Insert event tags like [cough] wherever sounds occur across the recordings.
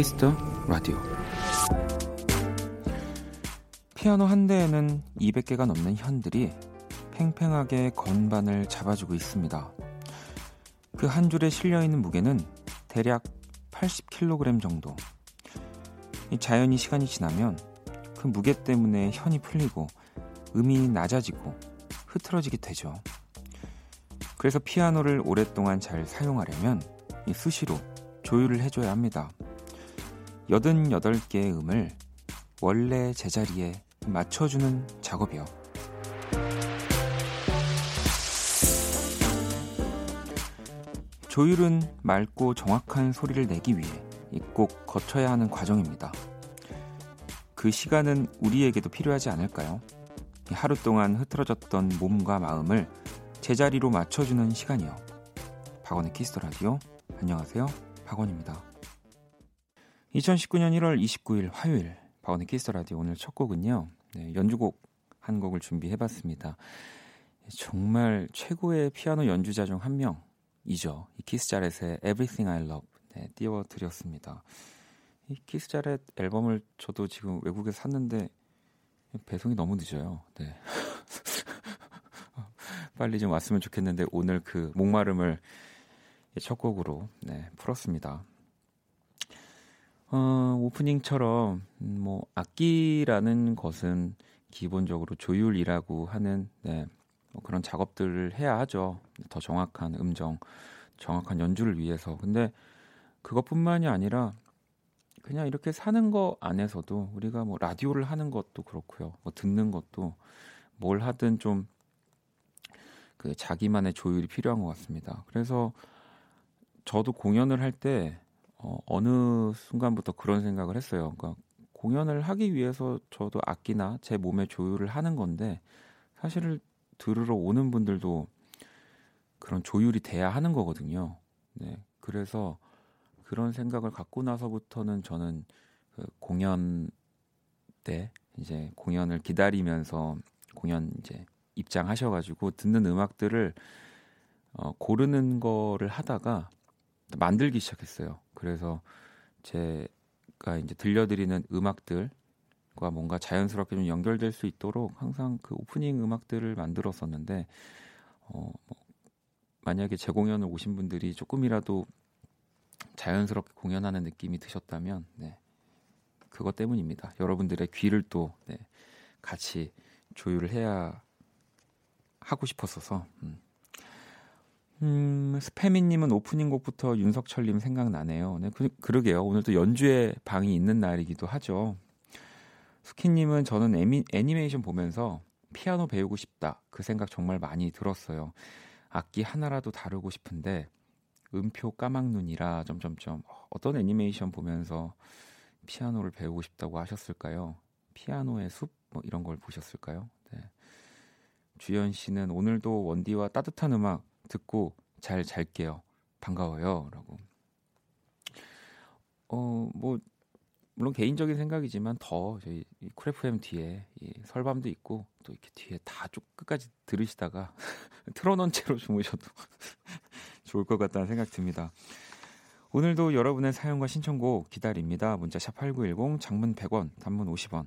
Kiss the Radio 피아노 한 대에는 200개가 넘는 현들이 팽팽하게 건반을 잡아주고 있습니다. 그 한 줄에 실려있는 무게는 대략 80kg 정도. 자연히 시간이 지나면 그 무게 때문에 현이 풀리고 음이 낮아지고 흐트러지게 되죠. 그래서 피아노를 오랫동안 잘 사용하려면 수시로 조율을 해줘야 합니다. 88개의 음을 원래 제자리에 맞춰주는 작업이요. 조율은 맑고 정확한 소리를 내기 위해 꼭 거쳐야 하는 과정입니다. 그 시간은 우리에게도 필요하지 않을까요? 하루 동안 흐트러졌던 몸과 마음을 제자리로 맞춰주는 시간이요. 박원의 Kiss the Radio. 안녕하세요. 박원입니다. 2019년 1월 29일 화요일 박원의 Kiss the Radio 오늘 첫 곡은요. 네, 연주곡 한 곡을 준비해 봤습니다. 정말 최고의 피아노 연주자 중 한 명이죠. 이 키스 자렛의 Everything I Love 네, 띄워 드렸습니다. 이 키스 자렛 앨범을 저도 지금 외국에 샀는데 배송이 너무 늦어요. 네. [laughs] 빨리 좀 왔으면 좋겠는데 오늘 그 목마름을 첫 곡으로 네, 풀었습니다. 어, 오프닝처럼 음, 뭐 악기라는 것은 기본적으로 조율이라고 하는 네, 뭐 그런 작업들을 해야 하죠. 더 정확한 음정, 정확한 연주를 위해서. 근데 그것뿐만이 아니라 그냥 이렇게 사는 거 안에서도 우리가 뭐 라디오를 하는 것도 그렇고요. 뭐 듣는 것도 뭘 하든 좀 그 자기만의 조율이 필요한 것 같습니다. 그래서 저도 공연을 할 때 어, 어느 순간부터 그런 생각을 했어요. 그러니까 공연을 하기 위해서 저도 악기나 제 몸의 조율을 하는 건데 사실을 들으러 오는 분들도 그런 조율이 돼야 하는 거거든요. 네. 그래서 그런 생각을 갖고 나서부터는 저는 그 공연 때 이제 공연을 기다리면서 공연 이제 입장하셔가지고 듣는 음악들을 어, 고르는 거를 하다가 만들기 시작했어요. 그래서 제가 이제 들려드리는 음악들과 뭔가 자연스럽게 좀 연결될 수 있도록 항상 그 오프닝 음악들을 만들었었는데 어, 뭐 만약에 제 공연을 오신 분들이 조금이라도 자연스럽게 공연하는 느낌이 드셨다면 네. 그것 때문입니다. 여러분들의 귀를 또 네, 같이 조율을 해야 하고 싶었어서 음. 음, 스페미님은 오프닝 곡부터 윤석철님 생각나네요. 네, 그, 그러게요. 오늘도 연주의 방이 있는 날이기도 하죠. 수키님은 저는 애미, 애니메이션 보면서 피아노 배우고 싶다. 그 생각 정말 많이 들었어요. 악기 하나라도 다루고 싶은데 음표 까막눈이라 점점점 어떤 애니메이션 보면서 피아노를 배우고 싶다고 하셨을까요? 피아노의 숲 뭐 이런 걸 보셨을까요? 네. 주연 씨는 오늘도 원디와 따뜻한 음악 듣고 잘 잘게요. 반가워요.라고. 어, 뭐 물론 개인적인 생각이지만 더 저희 Cool FM 뒤에 이 설밤도 있고 또 이렇게 뒤에 다 쭉 끝까지 들으시다가 [laughs] 틀어놓은 채로 주무셔도 [laughs] 좋을 것 같다는 생각 듭니다. 오늘도 여러분의 사연과 신청곡 기다립니다. 문자 샵8910 장문 100원, 단문 50원.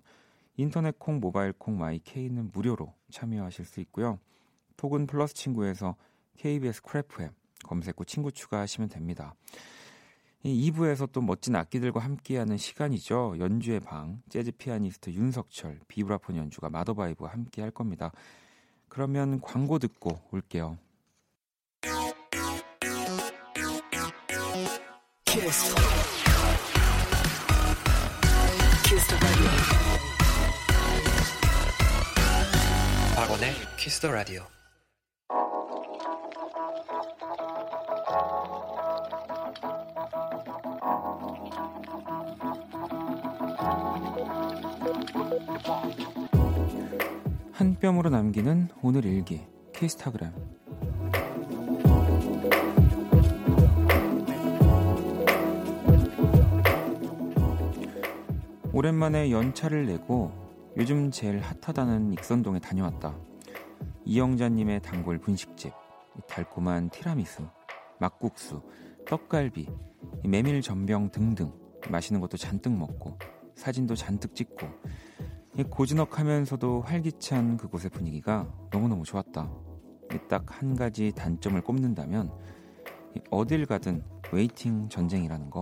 인터넷 콩, 모바일 콩, My K는 무료로 참여하실 수 있고요. 톡은 플러스 친구에서 KBS Cool FM 검색 후 친구 추가하시면 됩니다. 이 2부에서 또 멋진 악기들과 함께하는 시간이죠. 연주의 방, 재즈 피아니스트 윤석철, 비브라폰 연주가 마더바이브와 함께 할 겁니다. 그러면 광고 듣고 올게요. Kiss. Kiss 박원의 Kiss the Radio. 한 뼘으로 남기는 오늘 일기 키스타그램 오랜만에 연차를 내고 요즘 제일 핫하다는 익선동에 다녀왔다. 이영자님의 단골 분식집 달콤한 티라미수, 막국수, 떡갈비, 메밀 전병 등등 맛있는 것도 잔뜩 먹고 사진도 잔뜩 찍고 고즈넉하면서도 활기찬 그곳의 분위기가 너무너무 좋았다. 딱 한 가지 단점을 꼽는다면 어딜 가든 waiting 전쟁이라는 거.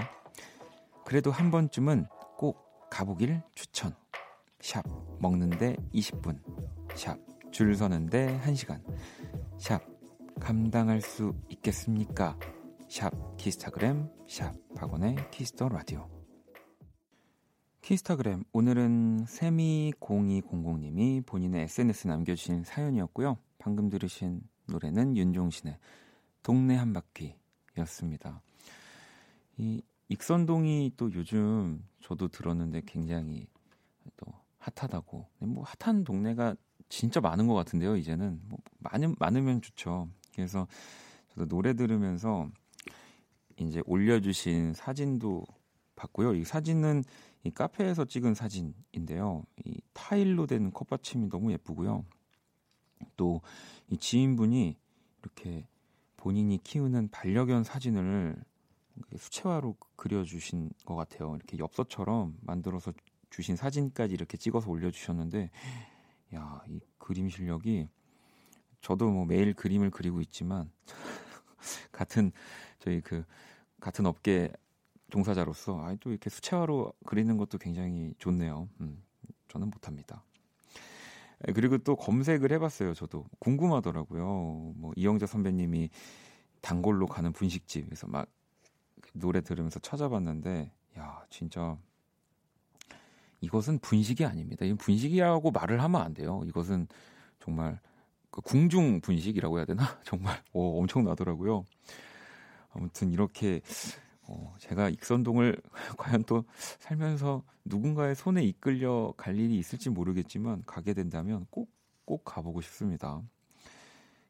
그래도 한 번쯤은 꼭 가보길 추천. 샵 먹는데 20분. 샵 줄 서는데 1시간. 샵 감당할 수 있겠습니까? 샵 키스타그램 샵 박원의 Kiss the Radio. 키스타그램 오늘은 세미0200님이 본인의 SNS 남겨주신 사연이었고요. 방금 들으신 노래는 윤종신의 동네 한 바퀴였습니다. 이 익선동이 또 요즘 저도 들었는데 굉장히 또 핫하다고. 뭐 핫한 동네가 진짜 많은 것 같은데요. 이제는 뭐 많으, 많으면 좋죠. 그래서 저도 노래 들으면서 이제 올려주신 사진도 봤고요. 이 사진은 이 카페에서 찍은 사진인데요. 이 타일로 된 컵받침이 너무 예쁘고요. 또 이 지인분이 이렇게 본인이 키우는 반려견 사진을 수채화로 그려주신 것 같아요. 이렇게 엽서처럼 만들어서 주신 사진까지 이렇게 찍어서 올려주셨는데, 야, 이 그림 실력이 저도 뭐 매일 그림을 그리고 있지만 [laughs] 같은 저희 그 같은 업계 종사자로서 아, 또 이렇게 수채화로 그리는 것도 굉장히 좋네요. 음, 저는 못합니다. 그리고 또 검색을 해봤어요. 저도 궁금하더라고요. 뭐 이영자 선배님이 단골로 가는 분식집에서 막 노래 들으면서 찾아봤는데, 야 진짜 이것은 분식이 아닙니다. 이 분식이라고 말을 하면 안 돼요. 이것은 정말 그 궁중 분식이라고 해야 되나? [laughs] 정말 오, 엄청나더라고요. 아무튼 이렇게 어, 제가 익선동을 [laughs] 과연 또 살면서 누군가의 손에 이끌려 갈 일이 있을지 모르겠지만 가게 된다면 꼭 꼭 가보고 싶습니다.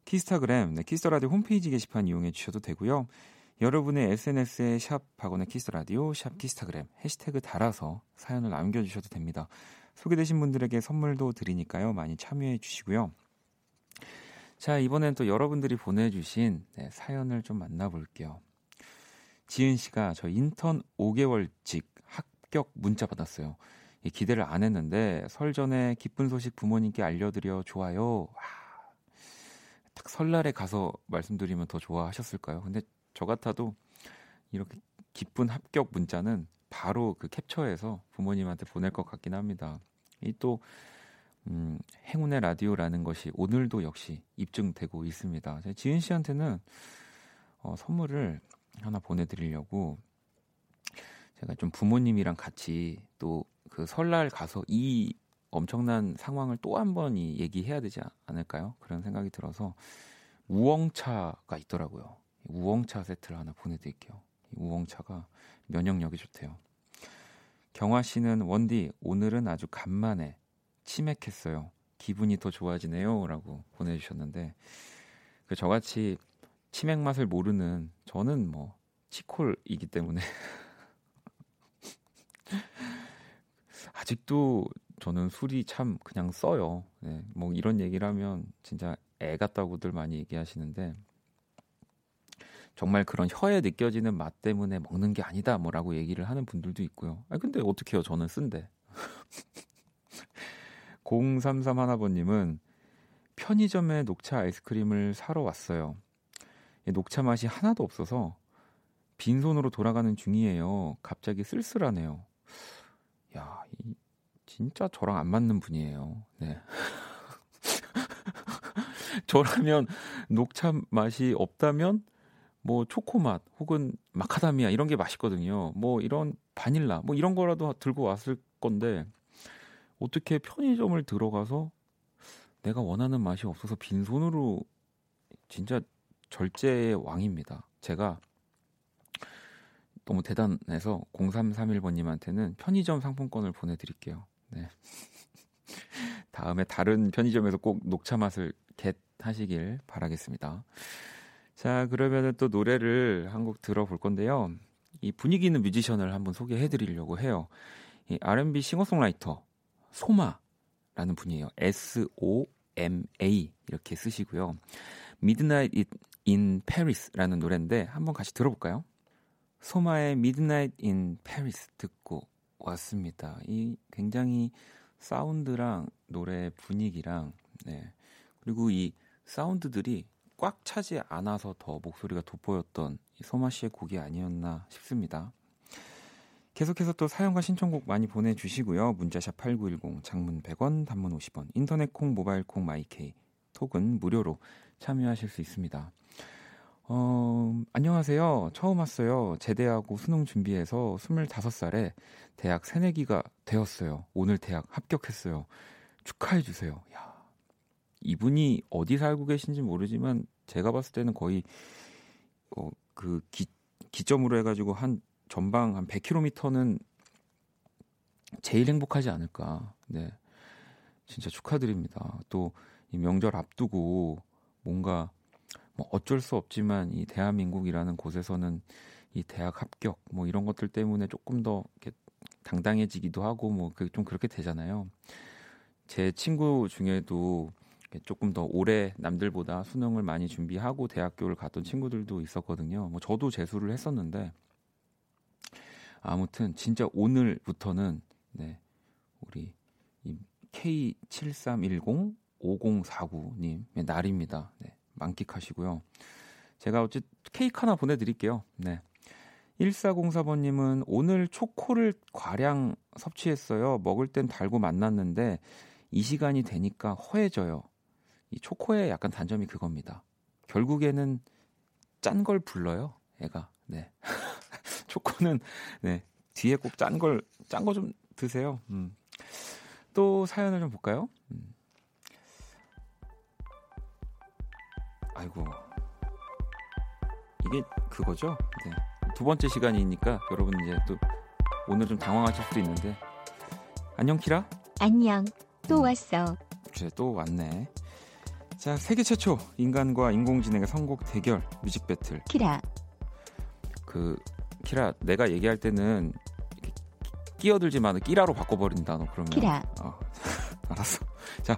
키스타그램, 네, 키스 더 라디오 홈페이지 게시판 이용해 주셔도 되고요. 여러분의 SNS에 샵 박원의 키스라디오, 샵 키스타그램 해시태그 달아서 사연을 남겨주셔도 됩니다. 소개되신 분들에게 선물도 드리니까요. 많이 참여해 주시고요. 자, 이번엔 또 여러분들이 보내주신 네, 사연을 좀 만나볼게요. 지은 씨가 저 인턴 5개월직 합격 문자 받았어요. 기대를 안 했는데 설 전에 기쁜 소식 부모님께 알려드려 좋아요. 와, 딱 설날에 가서 말씀드리면 더 좋아하셨을까요? 근데 저 같아도 이렇게 기쁜 합격 문자는 바로 그 캡처해서 부모님한테 보낼 것 같긴 합니다. 이또 음, 행운의 라디오라는 것이 오늘도 역시 입증되고 있습니다. 지은 씨한테는 어, 선물을 하나 보내드리려고 제가 좀 부모님이랑 같이 또 그 설날 가서 이 엄청난 상황을 또 한번 얘기해야 되지 않을까요? 그런 생각이 들어서 우엉차가 있더라고요. 우엉차 세트를 하나 보내드릴게요. 우엉차가 면역력이 좋대요. 경화 씨는 원디 오늘은 아주 간만에 치맥했어요. 기분이 더 좋아지네요라고 보내주셨는데 그 저같이 치맥 맛을 모르는 저는 뭐 치콜이기 때문에 [laughs] 아직도 저는 술이 참 그냥 써요. 네, 뭐 이런 얘기를 하면 진짜 애 같다고들 많이 얘기하시는데 정말 그런 혀에 느껴지는 맛 때문에 먹는 게 아니다 뭐라고 얘기를 하는 분들도 있고요. 아 근데 어떻게 해요? 저는 쓴데. [laughs] 033 하나번님은 편의점에 녹차 아이스크림을 사러 왔어요. 녹차 맛이 하나도 없어서 빈손으로 돌아가는 중이에요. 갑자기 쓸쓸하네요. 야, 이, 진짜 저랑 안 맞는 분이에요. 네. [laughs] 저라면 녹차 맛이 없다면 뭐 초코 맛 혹은 마카다미아 이런 게 맛있거든요. 뭐 이런 바닐라 뭐 이런 거라도 들고 왔을 건데 어떻게 편의점을 들어가서 내가 원하는 맛이 없어서 빈손으로 진짜 절제의 왕입니다. 제가 너무 대단해서 0331번님한테는 편의점 상품권을 보내드릴게요. 네. [laughs] 다음에 다른 편의점에서 꼭 녹차 맛을 get 하시길 바라겠습니다. 자, 그러면 또 노래를 한 곡 들어볼 건데요. 이 분위기 있는 뮤지션을 한번 소개해 드리려고 해요. 이 R&B 싱어송라이터 소마라는 분이에요. S O M A 이렇게 쓰시고요. Midnight in Paris라는 노래인데 한번 같이 들어볼까요? 소마의 Midnight in Paris 듣고 왔습니다. 이 굉장히 사운드랑 노래 분위기랑 네. 그리고 이 사운드들이 꽉 차지 않아서 더 목소리가 돋보였던 소마 씨의 곡이 아니었나 싶습니다. 계속해서 또 사연과 신청곡 많이 보내주시고요. 문자샵 8910, 장문 100원, 단문 50원, 인터넷 콩, 모바일 콩, 마이케이, 톡은 무료로 참여하실 수 있습니다. 어, 안녕하세요. 처음 왔어요. 제대하고 수능 준비해서 25살에 대학 새내기가 되었어요. 오늘 대학 합격했어요. 축하해 주세요. 야, 이분이 어디 살고 계신지 모르지만 제가 봤을 때는 거의 어, 그 기, 기점으로 해 가지고 한 전방 한 100km는 제일 행복하지 않을까. 네. 진짜 축하드립니다. 또 이 명절 앞두고 뭔가 뭐 어쩔 수 없지만 이 대한민국이라는 곳에서는 이 대학 합격 뭐 이런 것들 때문에 조금 더 이렇게 당당해지기도 하고 뭐 좀 그렇게 되잖아요. 제 친구 중에도 조금 더 오래 남들보다 수능을 많이 준비하고 대학교를 갔던 친구들도 있었거든요. 뭐 저도 재수를 했었는데 아무튼 진짜 오늘부터는 네, 우리 K7310 5049님의 날입니다. 네, 만끽하시고요. 제가 어째 케이크 하나 보내드릴게요. 네. 1404번님은 오늘 초코를 과량 섭취했어요. 먹을 땐 달고 만났는데 이 시간이 되니까 허해져요. 이 초코의 약간 단점이 그겁니다. 결국에는 짠 걸 불러요. 애가. 네. [laughs] 초코는 네 뒤에 꼭 짠 걸 짠 거 좀 드세요. 음. 또 사연을 좀 볼까요? 음. 아이고 이게 그거죠. 네. 두 번째 시간이니까 여러분 이제 또 오늘 좀 당황하실 수도 있는데 안녕 키라. 안녕. 또 음. 왔어. 그래 또 왔네. 자 세계 최초 인간과 인공지능의 선곡 대결 뮤직 배틀. 키라. 그 키라 내가 얘기할 때는 끼어들지 마. 끼라로 바꿔버린다. 너 그러면. 키라. 어, [laughs] 알았어. 자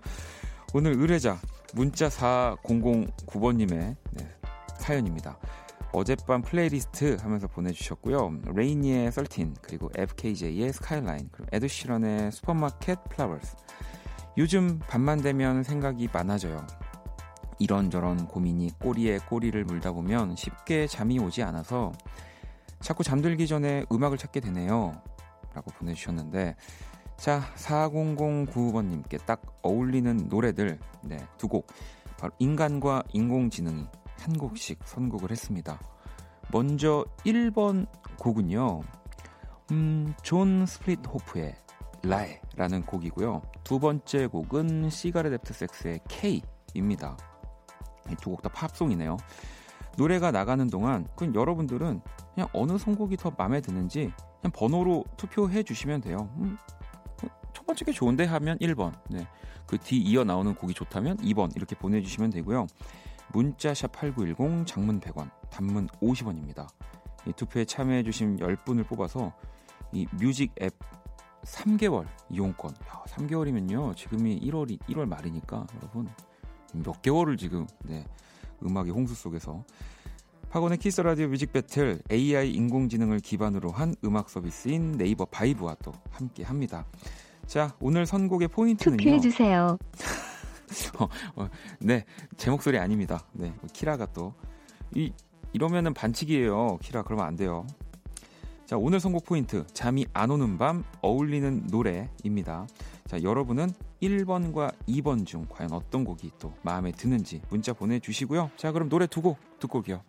오늘 의뢰자 문자 4009번님의 네, 사연입니다. 어젯밤 플레이리스트 하면서 보내주셨고요. 레이니의 13 그리고 FKJ의 Skyline 그리고 에드 시런의 Supermarket Flowers 요즘 밤만 되면 생각이 많아져요. 이런저런 고민이 꼬리에 꼬리를 물다 보면 쉽게 잠이 오지 않아서 자꾸 잠들기 전에 음악을 찾게 되네요. 라고 보내주셨는데, 자, 4009번님께 딱 어울리는 노래들, 네, 두 곡. 바로 인간과 인공지능이 한 곡씩 선곡을 했습니다. 먼저 1번 곡은요, 음, 존 스플릿호프의 Raye라는 곡이고요. 두 번째 곡은 시가레 뎁트 섹스의 K입니다. 두 곡 다 팝송이네요. 노래가 나가는 동안 그럼 여러분들은 그냥 어느 선곡이 더 마음에 드는지 그냥 번호로 투표해 주시면 돼요. 음, 어, 첫 번째 게 좋은데 하면 1번. 네. 그 뒤 이어 나오는 곡이 좋다면 2번 이렇게 보내 주시면 되고요. 문자샵 8910 장문 100원, 단문 50원입니다. 이 투표에 참여해 주신 10분을 뽑아서 이 뮤직 앱 3개월 이용권. 야, 3개월이면요. 지금이 1월이 1월 말이니까 여러분 몇 개월을 지금 네. 음악의 홍수 속에서 박원의 키스 라디오 뮤직 배틀 AI 인공지능을 기반으로 한 음악 서비스인 네이버 바이브와 또 함께 합니다. 자, 오늘 선곡의 포인트는요. 투표해 주세요. [laughs] 어, 어, 네, 제 목소리 아닙니다. 네, 뭐 키라가 또 이 이러면은 반칙이에요. 키라 그러면 안 돼요. 자, 오늘 선곡 포인트 잠이 안 오는 밤 어울리는 노래입니다. 자, 여러분은 1번과 2번 중 과연 어떤 곡이 또 마음에 드는지 문자 보내주시고요. 자, 그럼 노래 두 곡 듣고 올게요.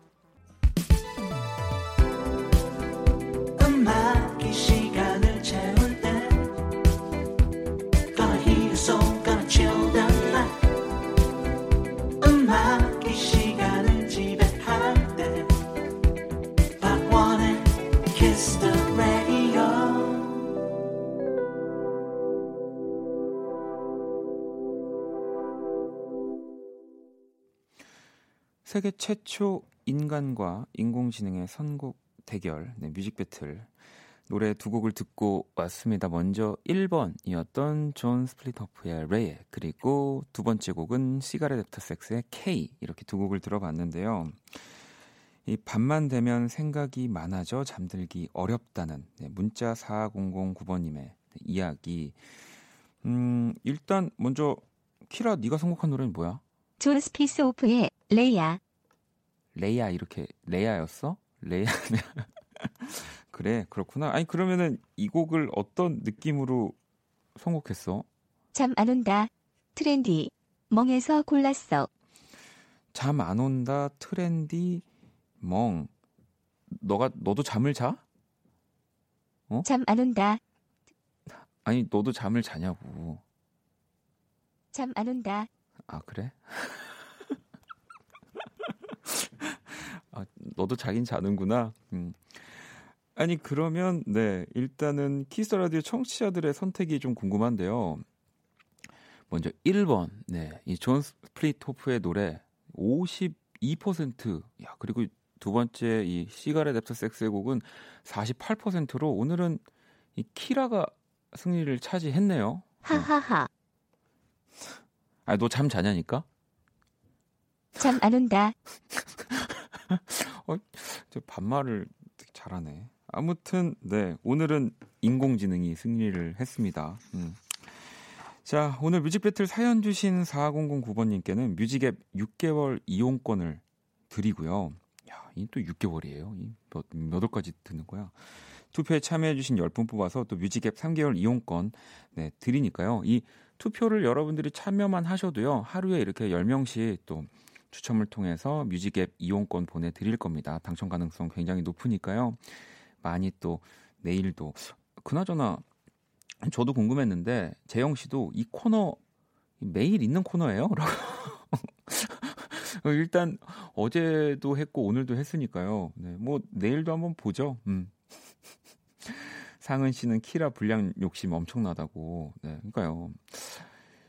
세계 최초 인간과 인공지능의 선곡 대결, 네, 뮤직 배틀 노래 두 곡을 듣고 왔습니다. 먼저 1번이었던 존 스플릿호프의 Raye 그리고 두 번째 곡은 시가렛 애프터 섹스의 K 이렇게 두 곡을 들어봤는데요. 이 밤만 되면 생각이 많아져 잠들기 어렵다는 네, 문자 4009번님의 이야기. 음, 일단 먼저 키라 네가 선곡한 노래는 뭐야? 존 스플릿호프의 Raye야. Raye야 이렇게 Raye야였어? Raye야. [laughs] 그래 그렇구나. 아니 그러면은 이 곡을 어떤 느낌으로 선곡했어? 잠 안 온다. 트렌디. 멍에서 골랐어. 잠 안 온다. 트렌디. 멍. 너가 너도 잠을 자? 어? 잠 안 온다. 아니 너도 잠을 자냐고. 잠 안 온다. 아 그래? [laughs] 아 너도 자긴 자는구나. 음. 아니 그러면 네 일단은 키스 라디오 청취자들의 선택이 좀 궁금한데요. 먼저 1번 네이 존 스플릿호프의 노래 52%. 야 그리고 두 번째 이 시가렛 애프터 섹스의 곡은 48%로 오늘은 이 키라가 승리를 차지했네요. 하하하. 아, 너 잠 자냐니까? 잠 안 온다. 어, 저 반말을 잘하네. 아무튼 네 오늘은 인공지능이 승리를 했습니다. 음. 자 오늘 뮤직 배틀 사연 주신 4009번님께는 뮤직앱 6개월 이용권을 드리고요. 야, 이또 6개월이에요. 몇, 몇 월까지 듣는 거야? 투표에 참여해주신 10분 뽑아서 또 뮤직앱 3개월 이용권 네, 드리니까요. 이 투표를 여러분들이 참여만 하셔도요. 하루에 이렇게 10명씩 또 추첨을 통해서 뮤직앱 이용권 보내드릴 겁니다. 당첨 가능성 굉장히 높으니까요. 많이 또 내일도 그나저나 저도 궁금했는데 재영 씨도 이 코너 매일 있는 코너예요? [laughs] 일단 어제도 했고 오늘도 했으니까요. 네, 뭐 내일도 한번 보죠. 음. 상은 씨는 키라 분량 욕심 엄청나다고. 네, 그러니까요.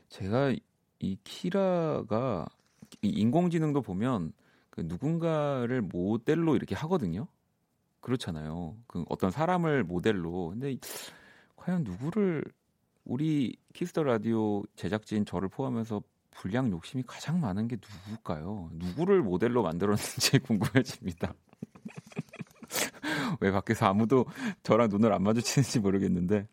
제가 이 키라가 이 인공지능도 보면 그 누군가를 모델로 이렇게 하거든요. 그렇잖아요. 그 어떤 사람을 모델로. 근데 과연 누구를 우리 키스 더 라디오 제작진 저를 포함해서 분량 욕심이 가장 많은 게 누굴까요? 누구를 모델로 만들었는지 [laughs] 궁금해집니다. [laughs] 왜 밖에서 아무도 저랑 눈을 안 마주치는지 모르겠는데.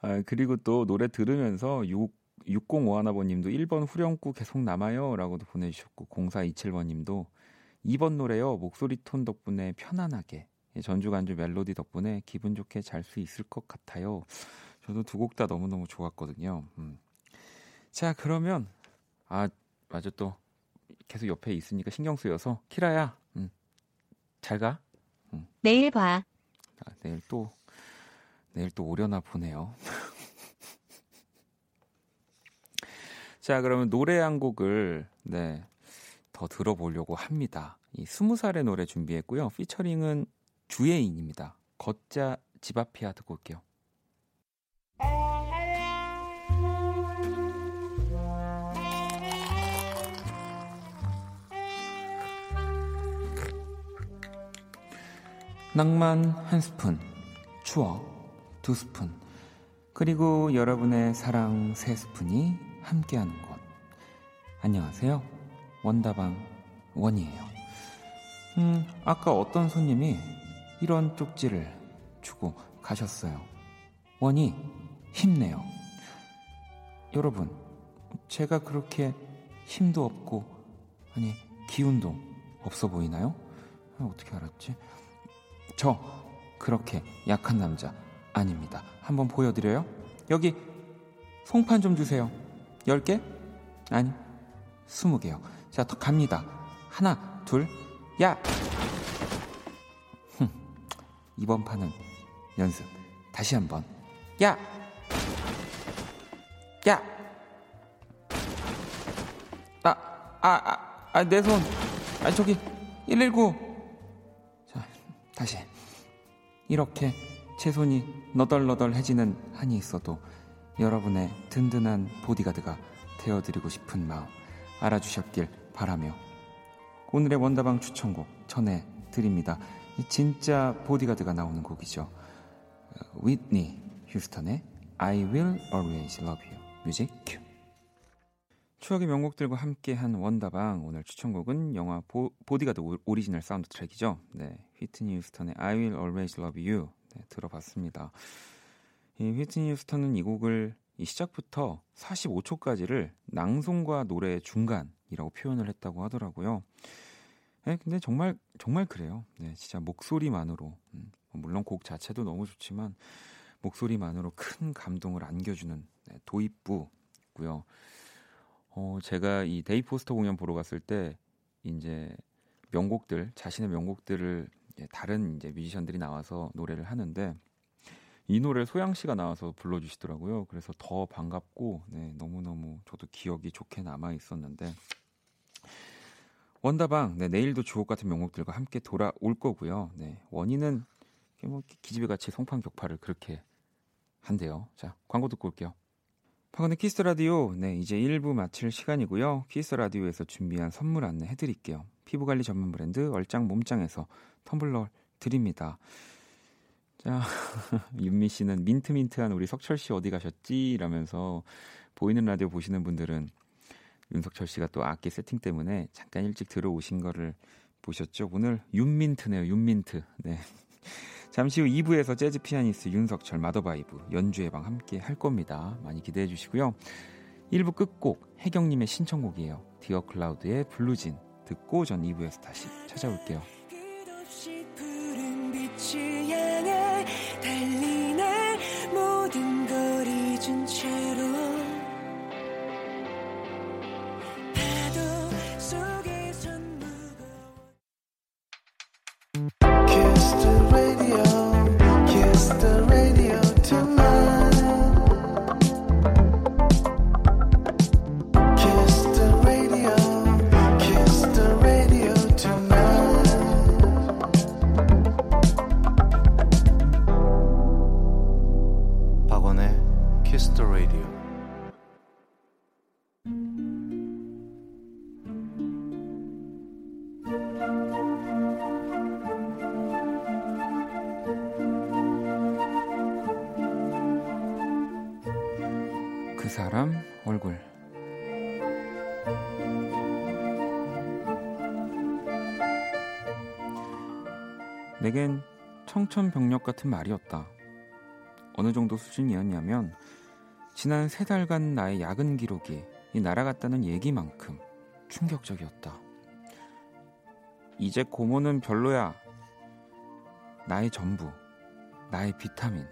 아, 그리고 또 노래 들으면서 6, 6051번님도 1번 후렴구 계속 남아요. 라고도 보내주셨고, 0427번님도 2번 노래요. 목소리 톤 덕분에 편안하게. 전주 간주 멜로디 덕분에 기분 좋게 잘 수 있을 것 같아요. 저도 두 곡 다 너무너무 좋았거든요. 음. 자, 그러면, 아, 맞아. 또 계속 옆에 있으니까 신경 쓰여서, 키라야, 음, 잘 가. 응. 내일 봐. 아, 내일 또 내일 또 오려나 보네요. 자, 그러면 노래 한 곡을 네. 더 들어보려고 합니다. 이 스무 살의 노래 준비했고요. 피처링은 주예인입니다. 걷자 집 앞이야 듣고 올게요. 낭만 한 스푼, 추억 두 스푼, 그리고 여러분의 사랑 세 스푼이 함께하는 곳. 안녕하세요. 원다방 원이에요. 음, 아까 어떤 손님이 이런 쪽지를 주고 가셨어요. 원이 힘내요. 여러분, 제가 그렇게 힘도 없고, 아니, 기운도 없어 보이나요? 아, 어떻게 알았지? 저 그렇게 약한 남자 아닙니다. 한번 보여드려요? 여기 송판 좀 주세요. 10개? 아니, 20개요. 자, 더 갑니다. 하나, 둘, 야! 이번 판은 연습. 다시 한번. 야! 야! 아, 아, 아, 아, 내 손. 아, 저기, 119. 다시 이렇게 제 손이 너덜너덜해지는 한이 있어도 여러분의 든든한 보디가드가 되어드리고 싶은 마음 알아주셨길 바라며 오늘의 원다방 추천곡 전해드립니다. 진짜 보디가드가 나오는 곡이죠. 휘트니 휴스턴의 I Will Always Love You 뮤직 큐 추억의 명곡들과 함께한 원다방 오늘 추천곡은 영화 보, 보디가드 오리지널 사운드 트랙이죠. 네, 휘트니 휴스턴의 I Will Always Love You 네, 들어봤습니다. 이 휘트니 휴스턴은 이 곡을 이 시작부터 45초까지를 낭송과 노래의 중간이라고 표현을 했다고 하더라고요. 네, 근데 정말 정말 그래요. 네, 진짜 목소리만으로 음, 물론 곡 자체도 너무 좋지만 목소리만으로 큰 감동을 안겨주는 네, 도입부고요. 어, 제가 이 데이비드 포스터 공연 보러 갔을 때 이제 명곡들 자신의 명곡들을 다른 이제 뮤지션들이 나와서 노래를 하는데 이 노래를 소향 씨가 나와서 불러주시더라고요. 그래서 더 반갑고 네, 너무 너무 저도 기억이 좋게 남아 있었는데 원다방 네, 내일도 주옥 같은 명곡들과 함께 돌아올 거고요. 네, 원인은 뭐 기집애 같이 송판 격파를 그렇게 한대요. 자 광고 듣고 올게요. 박원의 키스 라디오 네 이제 1부 마칠 시간이고요. 키스 라디오에서 준비한 선물 안내 해드릴게요. 피부관리 전문 브랜드 얼짱 몸짱에서 텀블러 드립니다. 자 [laughs] 윤미 씨는 민트민트한 우리 석철 씨 어디 가셨지? 이러면서 보이는 라디오 보시는 분들은 윤석철 씨가 또 악기 세팅 때문에 잠깐 일찍 들어오신 거를 보셨죠? 오늘 윤민트네요. 윤민트. 네. [laughs] 잠시 후 2부에서 재즈 피아니스트 윤석철 마더바이브 연주의 방 함께 할 겁니다. 많이 기대해 주시고요. 1부 끝곡 혜경님의 신청곡이에요. 디어 클라우드의 블루진 듣고 전 2부에서 다시 찾아올게요. 청천벽력 같은 말이었다. 어느 정도 수준이었냐면 지난 세 달간 나의 야근 기록이 날아갔다는 얘기만큼 충격적이었다. 이제 고모는 별로야. 나의 전부, 나의 비타민,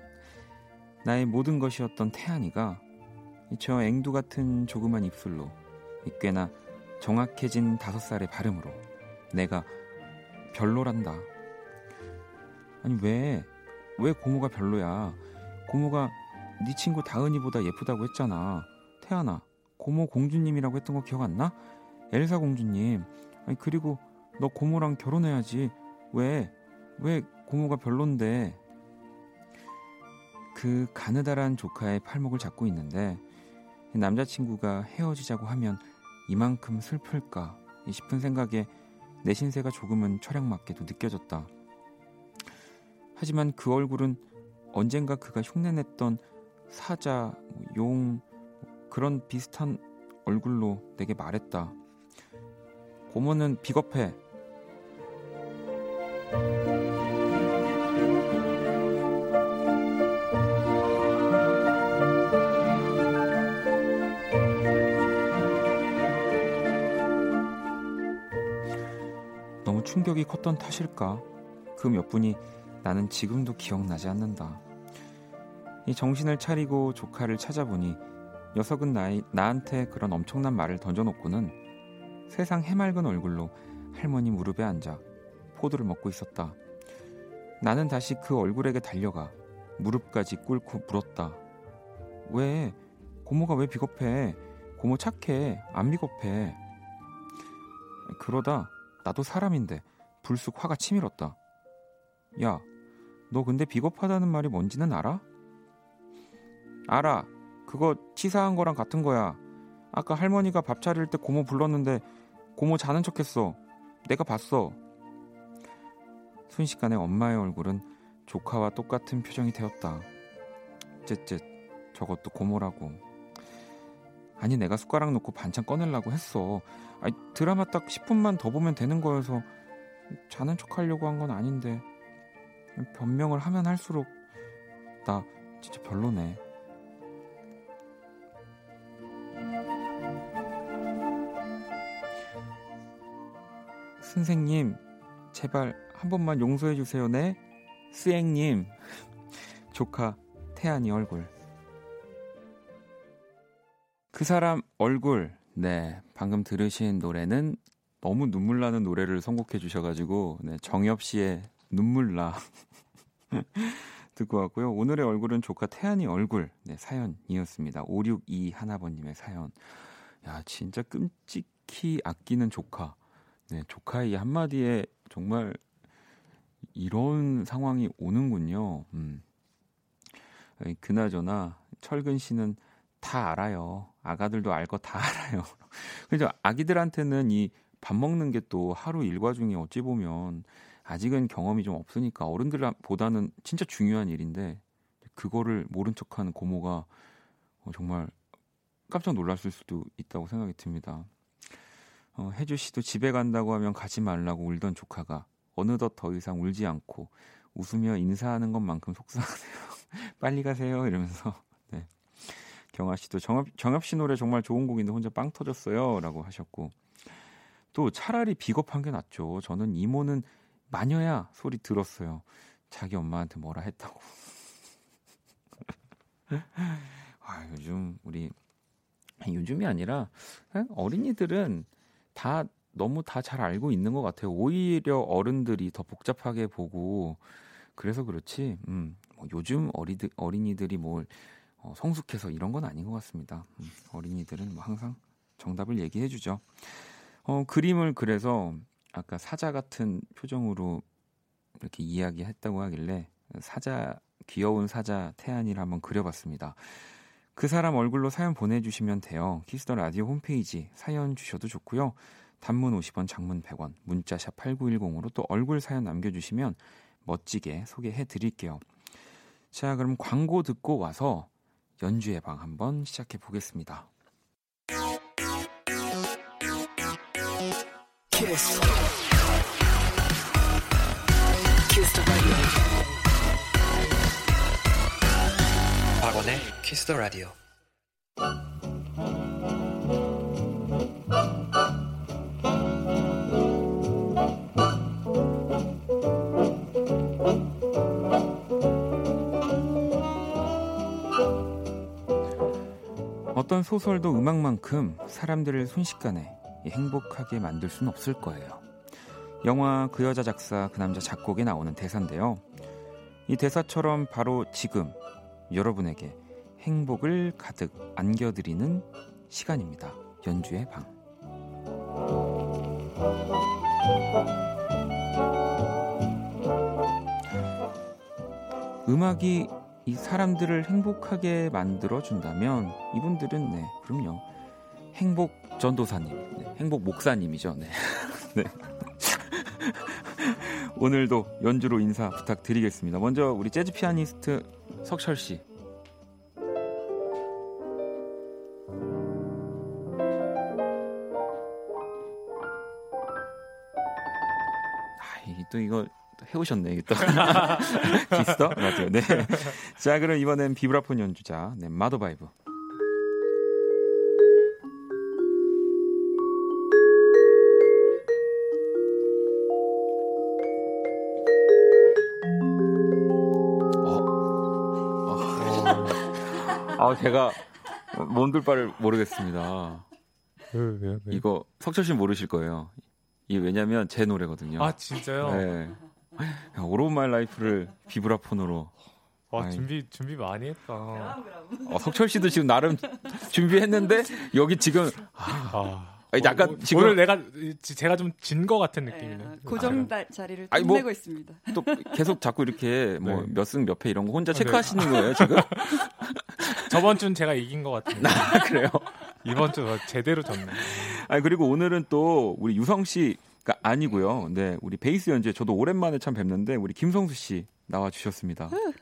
나의 모든 것이었던 태안이가 저 앵두 같은 조그만 입술로 꽤나 정확해진 다섯 살의 발음으로 내가 별로란다. 아니 왜? 왜 고모가 별로야? 고모가 네 친구 다은이보다 예쁘다고 했잖아. 태연아, 고모 공주님이라고 했던 거 기억 안 나? 엘사 공주님. 아니 그리고 너 고모랑 결혼해야지. 왜? 왜 고모가 별론데? 그 가느다란 조카의 팔목을 잡고 있는데 남자친구가 헤어지자고 하면 이만큼 슬플까 싶은 생각에 내 신세가 조금은 철학맞게도 느껴졌다. 하지만 그 얼굴은 언젠가 그가 흉내냈던 사자, 뭐용 그런 비슷한 얼굴로 내게 말했다. 고모는 비겁해. 너무 충격이 컸던 탓일까? 그 몇 분이 나는 지금도 기억나지 않는다. 이 정신을 차리고 조카를 찾아보니 녀석은 나이, 나한테 그런 엄청난 말을 던져놓고는 세상 해맑은 얼굴로 할머니 무릎에 앉아 포도를 먹고 있었다. 나는 다시 그 얼굴에게 달려가 무릎까지 꿇고 물었다. 왜? 고모가 왜 비겁해? 고모 착해. 안 비겁해. 그러다 나도 사람인데 불쑥 화가 치밀었다. 야, 너 근데 비겁하다는 말이 뭔지는 알아? 알아. 그거 치사한 거랑 같은 거야. 아까 할머니가 밥 차릴 때 고모 불렀는데 고모 자는 척했어. 내가 봤어. 순식간에 엄마의 얼굴은 조카와 똑같은 표정이 되었다. 쯧쯧 저것도 고모라고. 아니 내가 숟가락 놓고 반찬 꺼내려고 했어. 아니 드라마 딱 10분만 더 보면 되는 거여서 자는 척하려고 한 건 아닌데 변명을 하면 할수록 나 진짜 별로네. 선생님, 제발 한 번만 용서해 주세요, 네? 스앵님, [laughs] 조카 태안이 얼굴. 그 사람 얼굴. 네, 방금 들으신 노래는 너무 눈물 나는 노래를 선곡해 주셔 가지고 네, 정엽 씨의 눈물 나 [laughs] 듣고 왔고요. 오늘의 얼굴은 조카 태안이 얼굴 네, 사연이었습니다. 562 하나번님의 사연. 야 진짜 끔찍히 아끼는 조카. 네, 조카의 이 한마디에 정말 이런 상황이 오는군요. 음. 그나저나 철근 씨는 다 알아요. 아가들도 알 거 다 [laughs] 알아요. 그죠? 아기들한테는 이 밥 먹는 게 또 하루 일과 중에 어찌 보면 아직은 경험이 좀 없으니까 어른들보다는 진짜 중요한 일인데 그거를 모른 척하는 고모가 어, 정말 깜짝 놀랐을 수도 있다고 생각이 듭니다. 어, 혜주 씨도 집에 간다고 하면 가지 말라고 울던 조카가 어느덧 더 이상 울지 않고 웃으며 인사하는 것만큼 속상하네요. [laughs] 빨리 가세요 이러면서 네. 경아 씨도 정엽, 정엽 씨 노래 정말 좋은 곡인데 혼자 빵 터졌어요 라고 하셨고 또 차라리 비겁한 게 낫죠. 저는 이모는 마녀야 소리 들었어요. 자기 엄마한테 뭐라 했다고. [laughs] 아, 요즘 우리 요즘이 아니라 어린이들은 다 너무 다 잘 알고 있는 것 같아요. 오히려 어른들이 더 복잡하게 보고 그래서 그렇지. 음, 뭐 요즘 어리들, 어린이들이 뭘 어, 성숙해서 이런 건 아닌 것 같습니다. 음, 어린이들은 뭐 항상 정답을 얘기해 주죠. 어, 그림을 그래서 아까 사자 같은 표정으로 이렇게 이야기했다고 하길래 사자 귀여운 사자 태안이를 한번 그려봤습니다. 그 사람 얼굴로 사연 보내주시면 돼요. 키스더 라디오 홈페이지 사연 주셔도 좋고요. 단문 50원, 장문 100원, 문자샵 8910으로 또 얼굴 사연 남겨주시면 멋지게 소개해 드릴게요. 자, 그럼 광고 듣고 와서 연주의 방 한번 시작해 보겠습니다. 박원의 키스 더 라디오. 어떤 소설도 음악만큼 사람들을 순식간에 행복하게 만들 수는 없을 거예요. 영화 그 여자 작사 그 남자 작곡에 나오는 대사인데요. 이 대사처럼 바로 지금 여러분에게 행복을 가득 안겨드리는 시간입니다. 연주의 방. 음악이 이 사람들을 행복하게 만들어 준다면 이분들은 네 그럼요 행복 전도사님 네, 행복 목사님이죠 네. [laughs] 네. [laughs] 오늘도 연주로 인사 부탁드리겠습니다 먼저 우리 재즈 피아니스트 석철 씨 아, 또 이거 해오셨네, 또. [laughs] 기스터? 라디오. 네. 자, 그럼 이번엔 비브라폰 연주자, 네, 마도바이브. 아, 제가 몸둘 바를 모르겠습니다. 왜, 왜, 왜? 이거 석철 씨 모르실 거예요. 이게 왜냐면 제 노래거든요. 아 진짜요? 네. All of my life를 비브라폰으로. 와 준비 준비 많이 했다. 어, 석철 씨도 지금 나름 준비했는데 여기 지금 아, 아 약간 오, 지금 오늘 내가 제가 좀 진 거 같은 느낌이네. 네, 고정 아, 자리를 끝내고 뭐, 있습니다. 또 계속 자꾸 이렇게 [laughs] 뭐 몇 승 몇 패 이런 거 혼자 아, 체크하시는 네. 거예요 지금? [laughs] 저번 주는 제가 이긴 것 같은데. 아, 그래요? 이번 주 제대로 졌네. 아 그리고 오늘은 또 우리 유성 씨 가 아니고요. 네, 우리 베이스 연주에 저도 오랜만에 참 뵙는데 우리 김성수 씨 나와 주셨습니다. 어,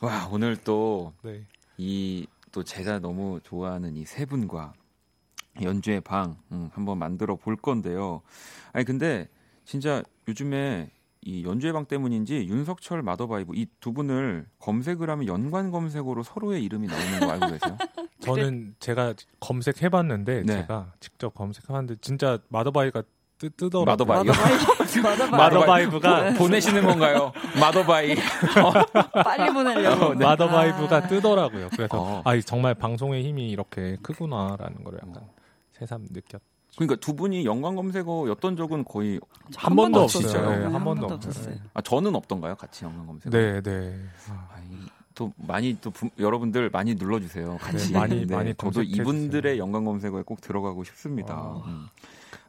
와 오늘 또 네. 이 또 제가 너무 좋아하는 이 세 분과 연주의 방 음, 한번 만들어 볼 건데요. 아니 근데 진짜 요즘에 이 연주의 방 때문인지 윤석철 마더바이브 이 두 분을 검색을 하면 연관 검색어로 서로의 이름이 나오는 거 알고 계세요? 저는 제가 검색해봤는데 네. 제가 직접 검색해봤는데 진짜 마더바이가 뜨, 뜨더라고요. 마더바이. [laughs] 마더바이. 마더바이브가 보내시는 건가요? 마더바이. [laughs] 빨리 보내려고. 어, 네. 마더바이브가 아. 뜨더라고요. 그래서 어. 아 정말 방송의 힘이 이렇게 크구나라는 걸 약간 새삼 느꼈. 그러니까 두 분이 연관 검색어였던 적은 거의 한 번도 없어요. 없었어요. 네, 네, 한 한 번도 번도 없어요. 없었어요. 아 저는 없던가요? 같이 연관 검색어. 네, 네. 아, 아, 이- 또 많이 또 부- 여러분들 많이 눌러주세요. 같이 네, 많이, 많이 저도 이분들의. 연관 검색어에 꼭 들어가고 싶습니다. 아. 음.